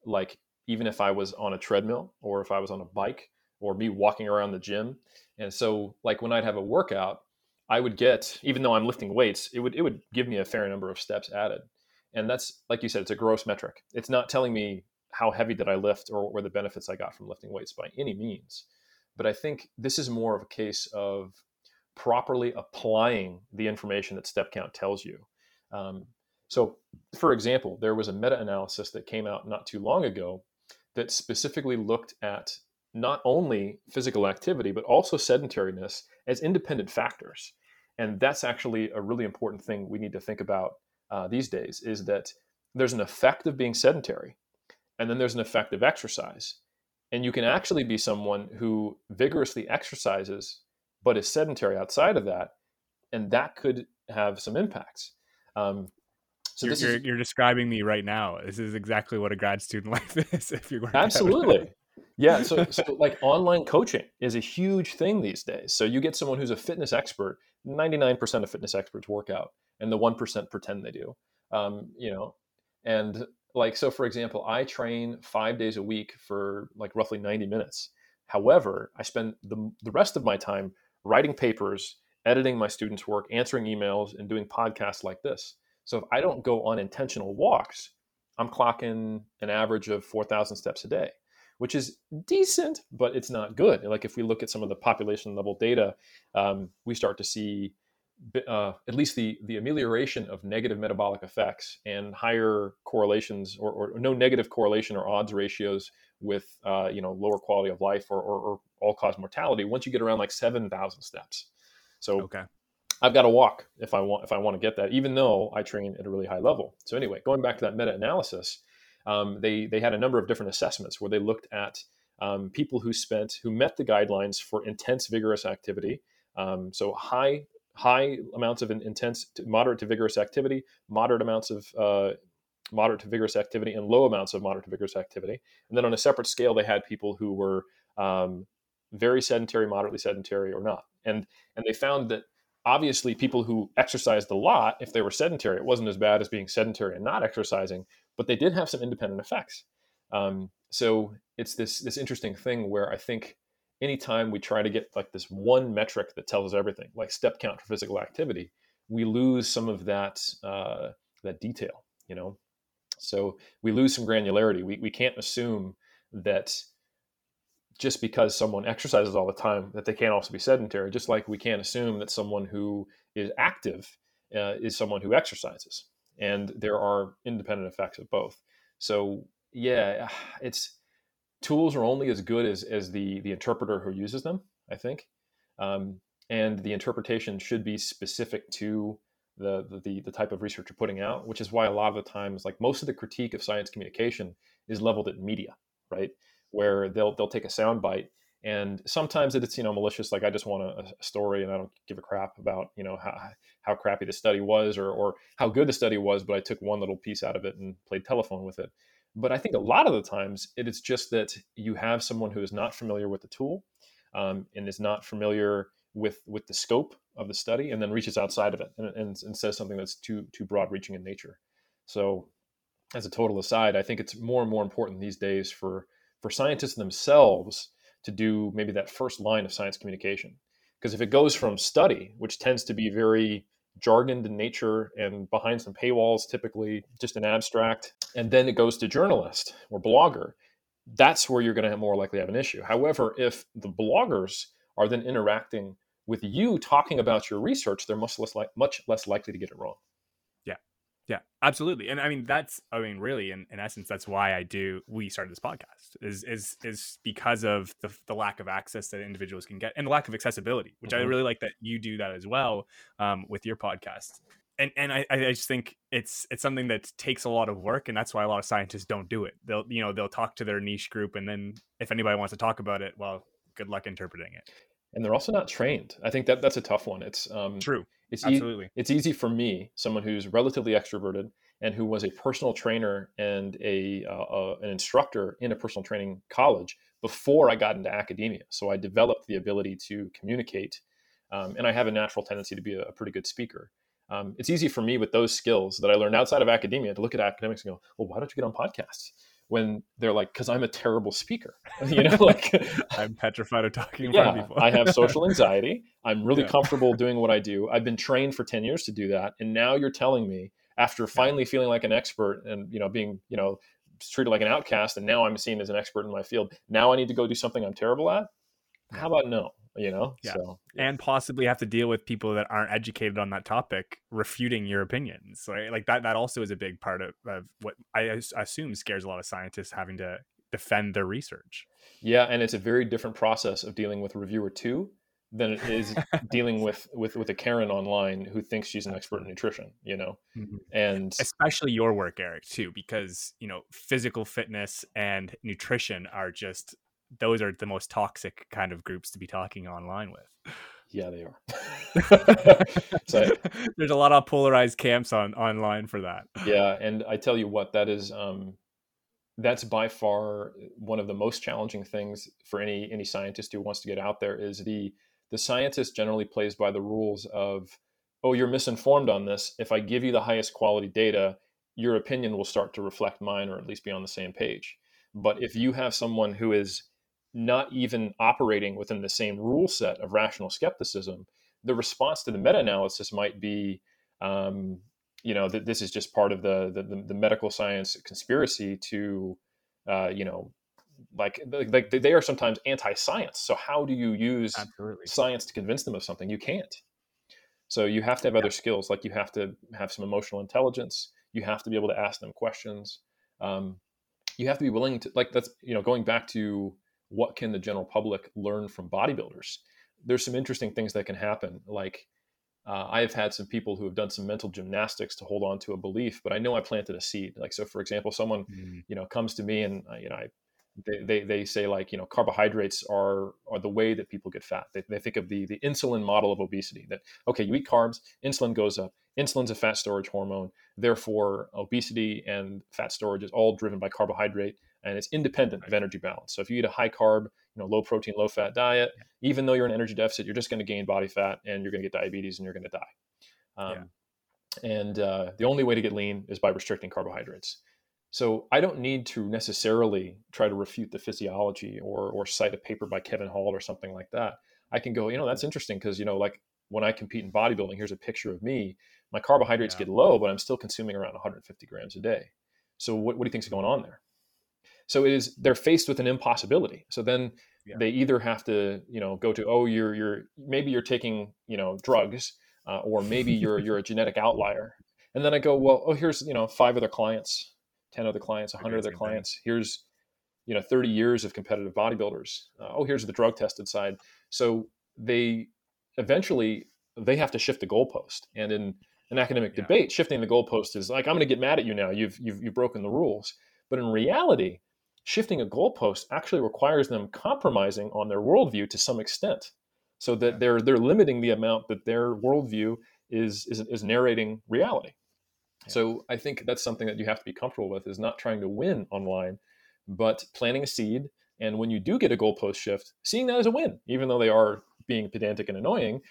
like even if I was on a treadmill or if I was on a bike or me walking around the gym. And so like when I'd have a workout, I would get even though I'm lifting weights, it would it would give me a fair number of steps added. And that's like you said, it's a gross metric. It's not telling me how heavy did I lift or what were the benefits I got from lifting weights by any means. But I think this is more of a case of properly applying the information that step count tells you. Um, so, for example, there was a meta analysis that came out not too long ago that specifically looked at not only physical activity, but also sedentariness as independent factors. And that's actually a really important thing we need to think about uh, these days is that there's an effect of being sedentary and then there's an effective exercise. And you can actually be someone who vigorously exercises, but is sedentary outside of that. And that could have some impacts. Um, so you're, you're, is, you're, describing me right now. This is exactly what a grad student life is. If you're absolutely, yeah. So, so like online coaching is a huge thing these days. So you get someone who's a fitness expert. Ninety nine percent of fitness experts work out, and the one percent pretend they do. Um, you know, and like so for example i train five days a week for like roughly 90 minutes. However i spend the, the rest of my time writing papers editing my students work answering emails and doing podcasts like this. So if i don't go on intentional walks i'm clocking an average of 4000 steps a day which is decent but it's not good. Like if we look at some of the population level data um, we start to see uh, at least the the amelioration of negative metabolic effects and higher correlations or, or no negative correlation or odds ratios with uh, you know lower quality of life or, or, or all cause mortality once you get around like 7000 steps. So okay. I've got to walk if i want if i want to get that even though i train at a really high level. So anyway going back to that meta-analysis um, they they had a number of different assessments where they looked at um, people who spent who met the guidelines for intense vigorous activity um, so high high amounts of intense, moderate to vigorous activity, moderate amounts of uh, moderate to vigorous activity, and low amounts of moderate to vigorous activity. And then on a separate scale, they had people who were um, very sedentary, moderately sedentary, or not. And and they found that obviously people who exercised a lot, if they were sedentary, it wasn't as bad as being sedentary and not exercising, but they did have some independent effects. Um, so it's this this interesting thing where I think anytime we try to get like this one metric that tells us everything, like step count for physical activity, we lose some of that uh, that detail. You know, so we lose some granularity. We we can't assume that just because someone exercises all the time that they can't also be sedentary. Just like we can't assume that someone who is active uh, is someone who exercises. And there are independent effects of both. So yeah, it's tools are only as good as as the the interpreter who uses them. I think, um, and the interpretation should be specific to the, the the type of research you're putting out, which is why a lot of the times, like most of the critique of science communication, is leveled at media, right? Where they'll they'll take a soundbite and sometimes it's you know malicious like i just want a, a, story and i don't give a crap about you know how, how crappy the study was or, or how good the study was but i took one little piece out of it and played telephone with it but I think a lot of the times it is just that you have someone who is not familiar with the tool. um, and is not familiar with with the scope of the study, and then reaches outside of it and, and, and says something that's too too broad reaching in nature. So, as a total aside, I think it's more and more important these days for for scientists themselves to do maybe that first line of science communication. Because if it goes from study, which tends to be very jargoned in nature and behind some paywalls, typically just an abstract, and then it goes to journalist or blogger, that's where you're going to more likely have an issue. However, if the bloggers are then interacting with you talking about your research, they're much less, li- much less likely to get it wrong. Yeah, absolutely. And I mean, that's, I mean, really, in, in essence, that's why I do, we started this podcast is, is, is because of the, the lack of access that individuals can get and the lack of accessibility, which mm-hmm. I really like that you do that as well um, with your podcast. And, and I, I just think it's it's something that takes a lot of work and that's why a lot of scientists don't do it they'll you know they'll talk to their niche group and then if anybody wants to talk about it well good luck interpreting it and they're also not trained i think that that's a tough one it's um, true it's Absolutely. E- it's easy for me, someone who's relatively extroverted and who was a personal trainer and a uh, uh, an instructor in a personal training college before I got into academia. So I developed the ability to communicate, um, and I have a natural tendency to be a, a pretty good speaker. Um, it's easy for me with those skills that I learned outside of academia to look at academics and go, "Well, why don't you get on podcasts?" When they're like, because I'm a terrible speaker. You know, like I'm petrified of talking yeah, people. I have social anxiety. I'm really yeah. comfortable doing what I do. I've been trained for 10 years to do that. And now you're telling me after finally feeling like an expert and, you know, being, you know, treated like an outcast and now I'm seen as an expert in my field. Now I need to go do something I'm terrible at. How about no? You know yeah. So, yeah. and possibly have to deal with people that aren't educated on that topic refuting your opinions right like that that also is a big part of, of what i assume scares a lot of scientists having to defend their research yeah and it's a very different process of dealing with reviewer two than it is dealing with with with a Karen online who thinks she's an expert in nutrition, you know, mm-hmm. and especially your work, Eric, too, because you know physical fitness and nutrition are just those are the most toxic kind of groups to be talking online with. Yeah, they are. so, There's a lot of polarized camps on online for that. Yeah, and I tell you what, that is um, that's by far one of the most challenging things for any any scientist who wants to get out there is the the scientist generally plays by the rules of oh you're misinformed on this if i give you the highest quality data your opinion will start to reflect mine or at least be on the same page but if you have someone who is not even operating within the same rule set of rational skepticism, the response to the meta-analysis might be, um, you know, that this is just part of the, the, the medical science conspiracy to, uh, you know, like like they are sometimes anti-science. So how do you use Absolutely. science to convince them of something? You can't. So you have to have other skills, like you have to have some emotional intelligence. You have to be able to ask them questions. Um, you have to be willing to like that's you know going back to what can the general public learn from bodybuilders? There's some interesting things that can happen. Like uh, I have had some people who have done some mental gymnastics to hold on to a belief, but I know I planted a seed. Like so, for example, someone mm-hmm. you know comes to me and uh, you know I they, they, they say like you know carbohydrates are are the way that people get fat they, they think of the the insulin model of obesity that okay you eat carbs insulin goes up insulin's a fat storage hormone therefore obesity and fat storage is all driven by carbohydrate and it's independent of energy balance. So if you eat a high carb, you know, low protein, low fat diet, even though you're in energy deficit, you're just going to gain body fat and you're going to get diabetes and you're going to die. Um, yeah. And uh, the only way to get lean is by restricting carbohydrates. So I don't need to necessarily try to refute the physiology or or cite a paper by Kevin Hall or something like that. I can go, you know, that's interesting because you know, like when I compete in bodybuilding, here's a picture of me. My carbohydrates yeah. get low, but I'm still consuming around 150 grams a day. So what, what do you think's going on there? So it is they're faced with an impossibility. So then yeah. they either have to you know go to oh you're you're maybe you're taking you know drugs uh, or maybe you're you're a genetic outlier. And then I go well oh here's you know five other clients, ten other clients, hundred other clients. Here's you know 30 years of competitive bodybuilders. Uh, oh here's the drug tested side. So they eventually they have to shift the goalpost and in an academic yeah. debate shifting the goalpost is like i'm going to get mad at you now you've, you've you've broken the rules but in reality shifting a goalpost actually requires them compromising on their worldview to some extent so that they're they're limiting the amount that their worldview is is, is narrating reality yeah. so i think that's something that you have to be comfortable with is not trying to win online but planting a seed And when you do get a goalpost shift, seeing that as a win, even though they are being pedantic and annoying,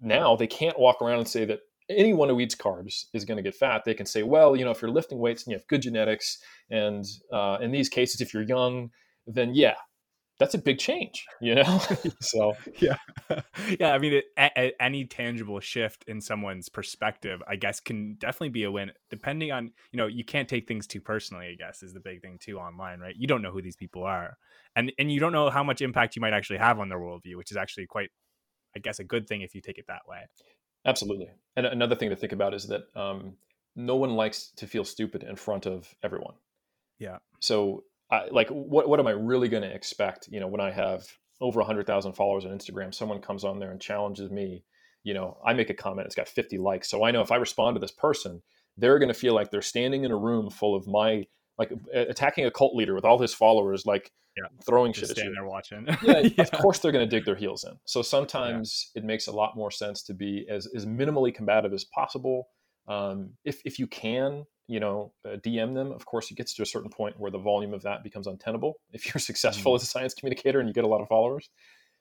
now they can't walk around and say that anyone who eats carbs is going to get fat. They can say, well, you know, if you're lifting weights and you have good genetics, and uh, in these cases, if you're young, then yeah, that's a big change, you know. so yeah, yeah. I mean, it, a, a, any tangible shift in someone's perspective, I guess, can definitely be a win. Depending on, you know, you can't take things too personally. I guess is the big thing too online, right? You don't know who these people are, and and you don't know how much impact you might actually have on their worldview, which is actually quite, I guess, a good thing if you take it that way. Absolutely. And another thing to think about is that um, no one likes to feel stupid in front of everyone. Yeah. So, I, like, what what am I really going to expect? You know, when I have over hundred thousand followers on Instagram, someone comes on there and challenges me. You know, I make a comment, it's got fifty likes, so I know if I respond to this person, they're going to feel like they're standing in a room full of my like attacking a cult leader with all his followers, like yeah. throwing Just shit at you. there watching. yeah, yeah, of course they're going to dig their heels in. So sometimes yeah. it makes a lot more sense to be as as minimally combative as possible. Um, if if you can, you know, uh, DM them. Of course, it gets to a certain point where the volume of that becomes untenable. If you're successful mm-hmm. as a science communicator and you get a lot of followers.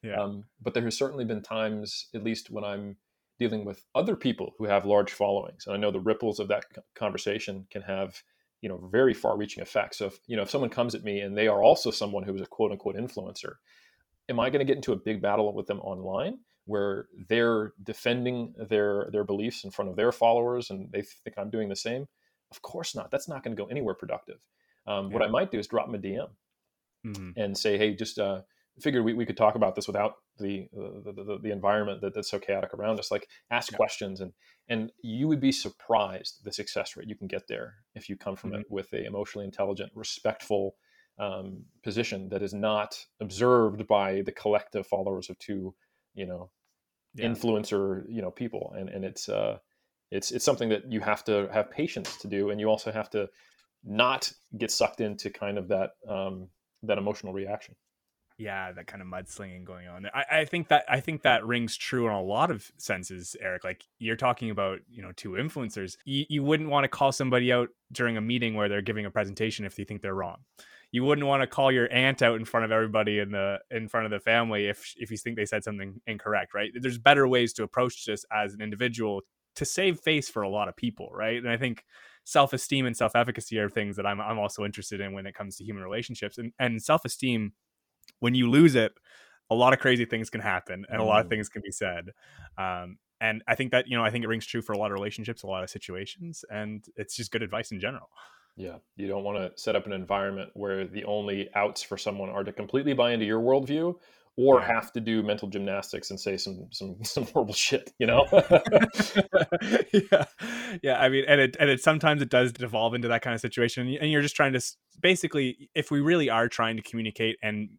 Yeah. Um, but there has certainly been times, at least when I'm dealing with other people who have large followings, and I know the ripples of that conversation can have you know very far reaching effects so if you know if someone comes at me and they are also someone who is a quote unquote influencer am i going to get into a big battle with them online where they're defending their their beliefs in front of their followers and they think i'm doing the same of course not that's not going to go anywhere productive um, yeah. what i might do is drop them a dm mm-hmm. and say hey just uh, figured we, we could talk about this without the the, the, the environment that, that's so chaotic around us like ask yeah. questions and and you would be surprised the success rate you can get there if you come from mm-hmm. it with a emotionally intelligent respectful um, position that is not observed by the collective followers of two you know yeah. influencer you know people and and it's uh it's it's something that you have to have patience to do and you also have to not get sucked into kind of that um that emotional reaction yeah that kind of mudslinging going on I, I think that i think that rings true in a lot of senses eric. Like you're talking about you know two influencers. You, you wouldn't want to call somebody out during a meeting where they're giving a presentation if you think they're wrong. You wouldn't want to call your aunt out in front of everybody in the in front of the family if if you think they said something incorrect right? There's better ways to approach this as an individual to save face for a lot of people right? And i think self-esteem and self-efficacy are things that i'm, I'm also interested in when it comes to human relationships. And, and self-esteem when you lose it, a lot of crazy things can happen and a lot of mm. things can be said. Um, and I think that, you know, I think it rings true for a lot of relationships, a lot of situations, and it's just good advice in general. Yeah. You don't want to set up an environment where the only outs for someone are to completely buy into your worldview or yeah. have to do mental gymnastics and say some some some horrible shit, you know? yeah, yeah. I mean, and it and it sometimes it does devolve into that kind of situation, and you're just trying to basically, if we really are trying to communicate and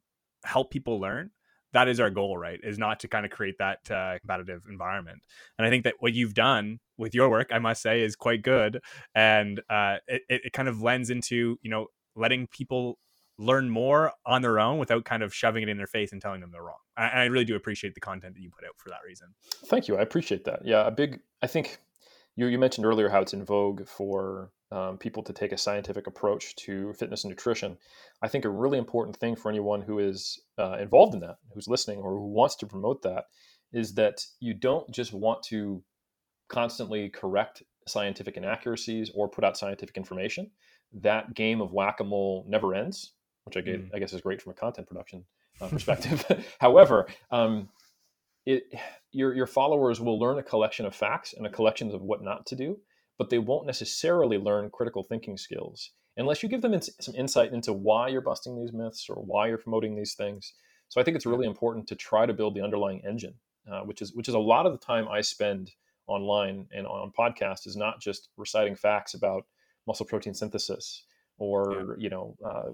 help people learn that is our goal right is not to kind of create that uh, competitive environment. And i think that what you've done with your work i must say is quite good. And uh, it, it kind of lends into you know letting people learn more on their own without kind of shoving it in their face and telling them they're wrong. And i really do appreciate the content that you put out for that reason. Thank you i appreciate that. Yeah a big i think you, you mentioned earlier how it's in vogue for um, people to take a scientific approach to fitness and nutrition. I think a really important thing for anyone who is uh, involved in that, who's listening, or who wants to promote that, is that you don't just want to constantly correct scientific inaccuracies or put out scientific information. That game of whack a mole never ends, which I, get, mm. I guess is great from a content production uh, perspective. However, um, it, your, your followers will learn a collection of facts and a collection of what not to do but they won't necessarily learn critical thinking skills unless you give them some insight into why you're busting these myths or why you're promoting these things. So I think it's really important to try to build the underlying engine, uh, which is which is a lot of the time I spend online and on podcast is not just reciting facts about muscle protein synthesis or yeah. you know uh,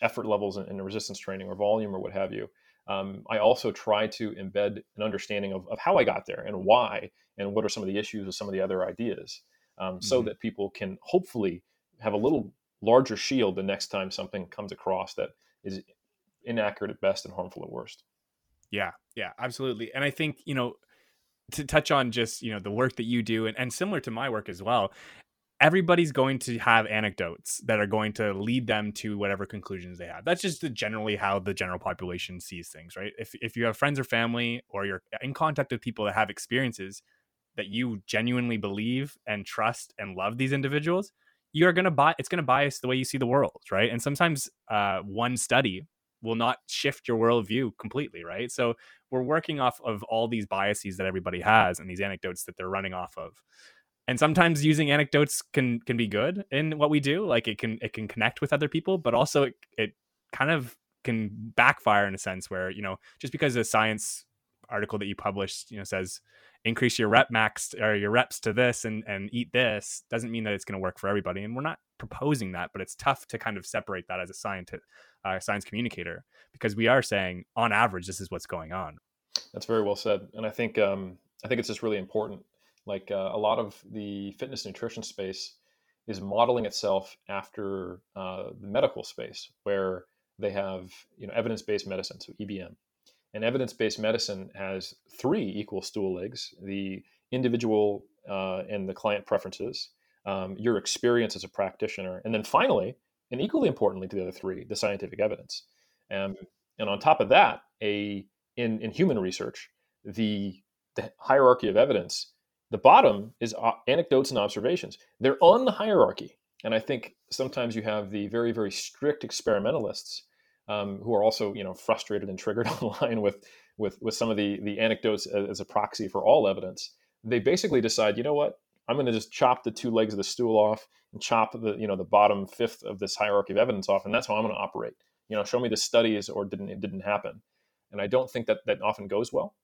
effort levels in, in, resistance training or volume or what have you. Um, I also try to embed an understanding of, of how I got there and why and what are some of the issues with some of the other ideas um, so mm-hmm. that people can hopefully have a little larger shield the next time something comes across that is inaccurate at best and harmful at worst. Yeah, yeah, absolutely. And I think, you know, to touch on just, you know, the work that you do and, and similar to my work as well, everybody's going to have anecdotes that are going to lead them to whatever conclusions they have. That's just generally how the general population sees things, right? If if you have friends or family or you're in contact with people that have experiences that you genuinely believe and trust and love these individuals, you're gonna buy it's gonna bias the way you see the world, right? And sometimes uh, one study will not shift your worldview completely, right? So we're working off of all these biases that everybody has and these anecdotes that they're running off of and sometimes using anecdotes can can be good in what we do like it can it can connect with other people but also it, it kind of can backfire in a sense where you know just because a science article that you published you know says increase your rep max or your reps to this and and eat this doesn't mean that it's going to work for everybody. And we're not proposing that but it's tough to kind of separate that as a scientist uh, science communicator because we are saying on average this is what's going on. That's very well said. And i think um i think it's just really important like uh, a lot of the fitness nutrition space is modeling itself after uh, the medical space, where they have you know evidence-based medicine, so EBM. And evidence-based medicine has three equal stool legs: the individual uh, and the client preferences, um, your experience as a practitioner, and then finally, and equally importantly to the other three, the scientific evidence. Um, and on top of that, a in, in human research, the, the hierarchy of evidence the bottom is anecdotes and observations. They're on the hierarchy. And I think sometimes you have the very, very strict experimentalists um, who are also, you know, frustrated and triggered online with, with, with some of the, the anecdotes as, as a proxy for all evidence. They basically decide, you know what, I'm going to just chop the two legs of the stool off and chop the, you know, the bottom fifth of this hierarchy of evidence off. And that's how I'm going to operate. You know, show me the studies or didn't, it didn't happen. And I don't think that that often goes well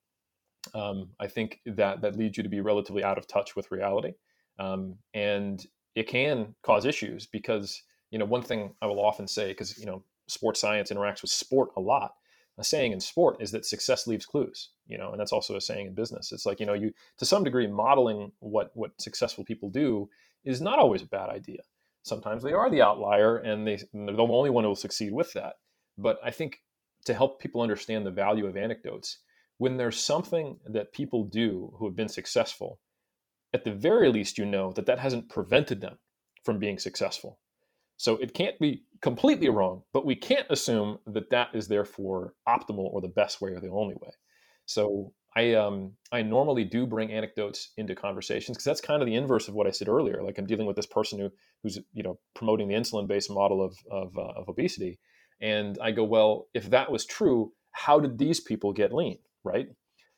um, I think that that leads you to be relatively out of touch with reality, um, and it can cause issues because you know one thing I will often say because you know sports science interacts with sport a lot. A saying in sport is that success leaves clues, you know, and that's also a saying in business. It's like you know you to some degree modeling what what successful people do is not always a bad idea. Sometimes they are the outlier and they and they're the only one who will succeed with that. But I think to help people understand the value of anecdotes when there's something that people do who have been successful, at the very least, you know that that hasn't prevented them from being successful. So it can't be completely wrong, but we can't assume that that is therefore optimal or the best way or the only way. So I um, I normally do bring anecdotes into conversations because that's kind of the inverse of what I said earlier. Like I'm dealing with this person who who's you know promoting the insulin based model of of, uh, of obesity, and I go, well, if that was true, how did these people get lean? Right?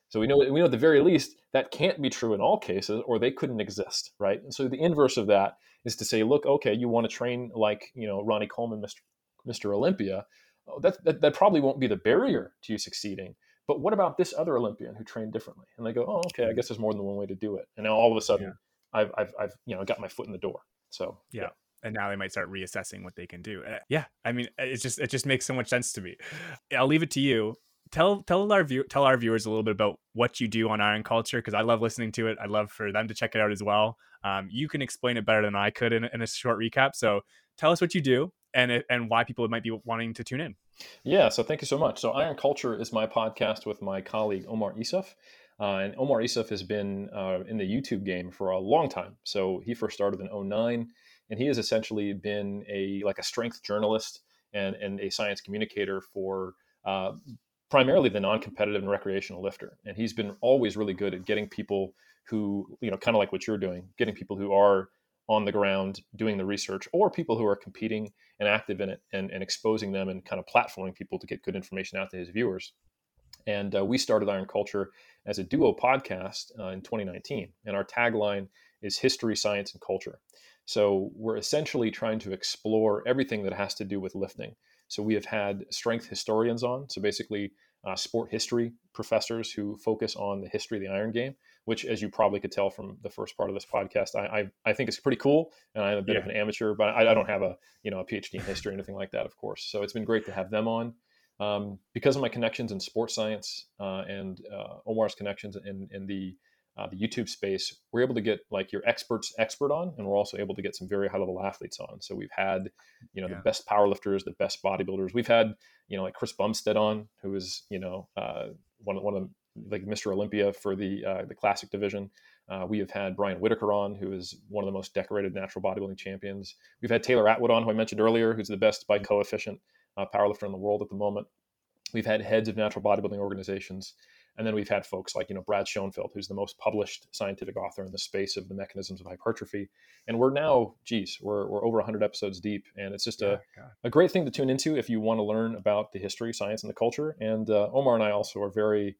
So we know we know at the very least that can't be true in all cases, or they couldn't exist, right? And so the inverse of that is to say, look, okay, you want to train like you know Ronnie Coleman, Mr. Mr. Olympia, oh, that, that that probably won't be the barrier to you succeeding. But what about this other Olympian who trained differently? And they go, oh, okay, I guess there's more than one way to do it. And now all of a sudden, yeah. I've, I've I've you know got my foot in the door. So yeah. yeah and now they might start reassessing what they can do. Uh, yeah, I mean, it just it just makes so much sense to me. I'll leave it to you tell tell our view tell our viewers a little bit about what you do on Iron Culture because I love listening to it. I'd love for them to check it out as well. Um, you can explain it better than I could in, in, a short recap. So tell us what you do and and why people might be wanting to tune in. Yeah, so thank you so much. So Iron Culture is my podcast with my colleague Omar Isuf. Uh, and Omar Isuf has been uh, in the YouTube game for a long time. So he first started in 09, and he has essentially been a like a strength journalist and, and a science communicator for uh, primarily the non-competitive and recreational lifter. And he's been always really good at getting people who you know kind of like what you're doing getting people who are on the ground doing the research or people who are competing and active in it and, and exposing them and kind of platforming people to get good information out to his viewers. And uh, we started iron culture as a duo podcast uh, in 2019 and our tagline is history science and culture. So we're essentially trying to explore everything that has to do with lifting so we have had strength historians on, so basically uh, sport history professors who focus on the history of the iron game, which, as you probably could tell from the first part of this podcast, I I, I think is pretty cool. And I'm a bit yeah. of an amateur, but I, I, don't have a you know a PhD in history or anything like that, of course. So it's been great to have them on. Um, because of my connections in sports science uh, and uh, Omar's connections in, in the uh, the YouTube space, we're able to get like your experts expert on, and we're also able to get some very high level athletes on. So we've had, you know, yeah. the best powerlifters, the best bodybuilders. We've had, you know, like Chris Bumstead on, who is, you know, uh, one one of like Mr. Olympia for the uh, the classic division. Uh, we have had Brian Whitacre on, who is one of the most decorated natural bodybuilding champions. We've had Taylor Atwood on, who I mentioned earlier, who's the best by coefficient uh, powerlifter in the world at the moment. We've had heads of natural bodybuilding organizations. And then we've had folks like, you know, Brad Schoenfeld, who's the most published scientific author in the space of the mechanisms of hypertrophy. And we're now, geez, we're, we're over 100 episodes deep. And it's just yeah, a, a great thing to tune into if you want to learn about the history, science, and the culture. And uh, Omar and I also are very,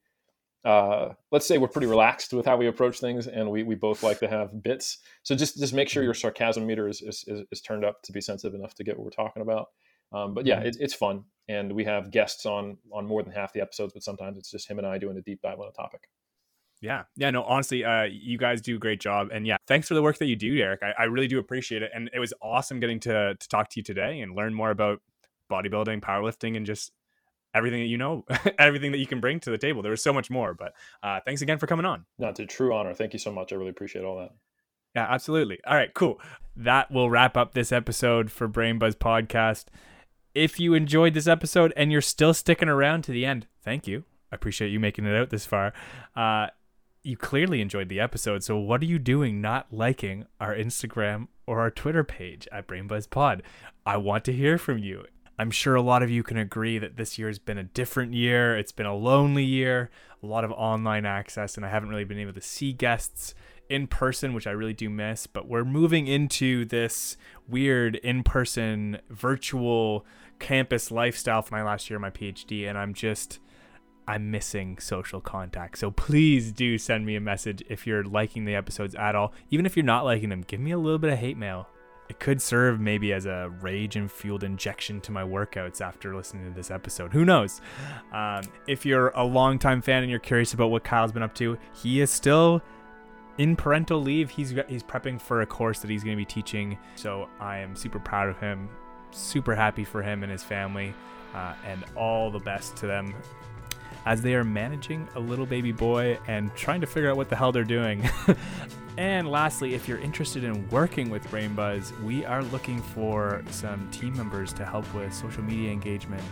uh, let's say we're pretty relaxed with how we approach things. And we, we both like to have bits. So just, just make sure your sarcasm meter is, is, is, is turned up to be sensitive enough to get what we're talking about. Um, but yeah, mm-hmm. it, it's fun, and we have guests on on more than half the episodes. But sometimes it's just him and I doing a deep dive on a topic. Yeah, yeah, no, honestly, uh, you guys do a great job, and yeah, thanks for the work that you do, Eric. I, I really do appreciate it, and it was awesome getting to to talk to you today and learn more about bodybuilding, powerlifting, and just everything that you know, everything that you can bring to the table. There was so much more, but uh, thanks again for coming on. No, it's a true honor. Thank you so much. I really appreciate all that. Yeah, absolutely. All right, cool. That will wrap up this episode for Brain Buzz Podcast if you enjoyed this episode and you're still sticking around to the end, thank you. I appreciate you making it out this far. Uh, you clearly enjoyed the episode. So what are you doing not liking our Instagram or our Twitter page at BrainBuzzPod? I want to hear from you. I'm sure a lot of you can agree that this year has been a different year. It's been a lonely year, a lot of online access, and I haven't really been able to see guests in person, which I really do miss. But we're moving into this weird in person virtual campus lifestyle for my last year of my PhD, and I'm just I'm missing social contact. So please do send me a message if you're liking the episodes at all. Even if you're not liking them, give me a little bit of hate mail. It could serve maybe as a rage and fueled injection to my workouts after listening to this episode. Who knows? Um, if you're a longtime fan and you're curious about what Kyle's been up to, he is still in parental leave. He's he's prepping for a course that he's going to be teaching. So I am super proud of him super happy for him and his family, uh, and all the best to them as they are managing a little baby boy and trying to figure out what the hell they're doing. and lastly, if you're interested in working with BrainBuzz, we are looking for some team members to help with social media engagement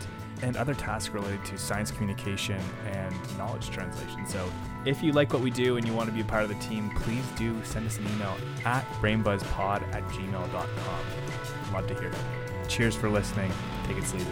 and other tasks related to science communication and knowledge translation. So if you like what we do and you want to be a part of the team, please do send us an email at brainbuzzpod at gmail.com. Love to hear that. Cheers for listening. Take it sleazy.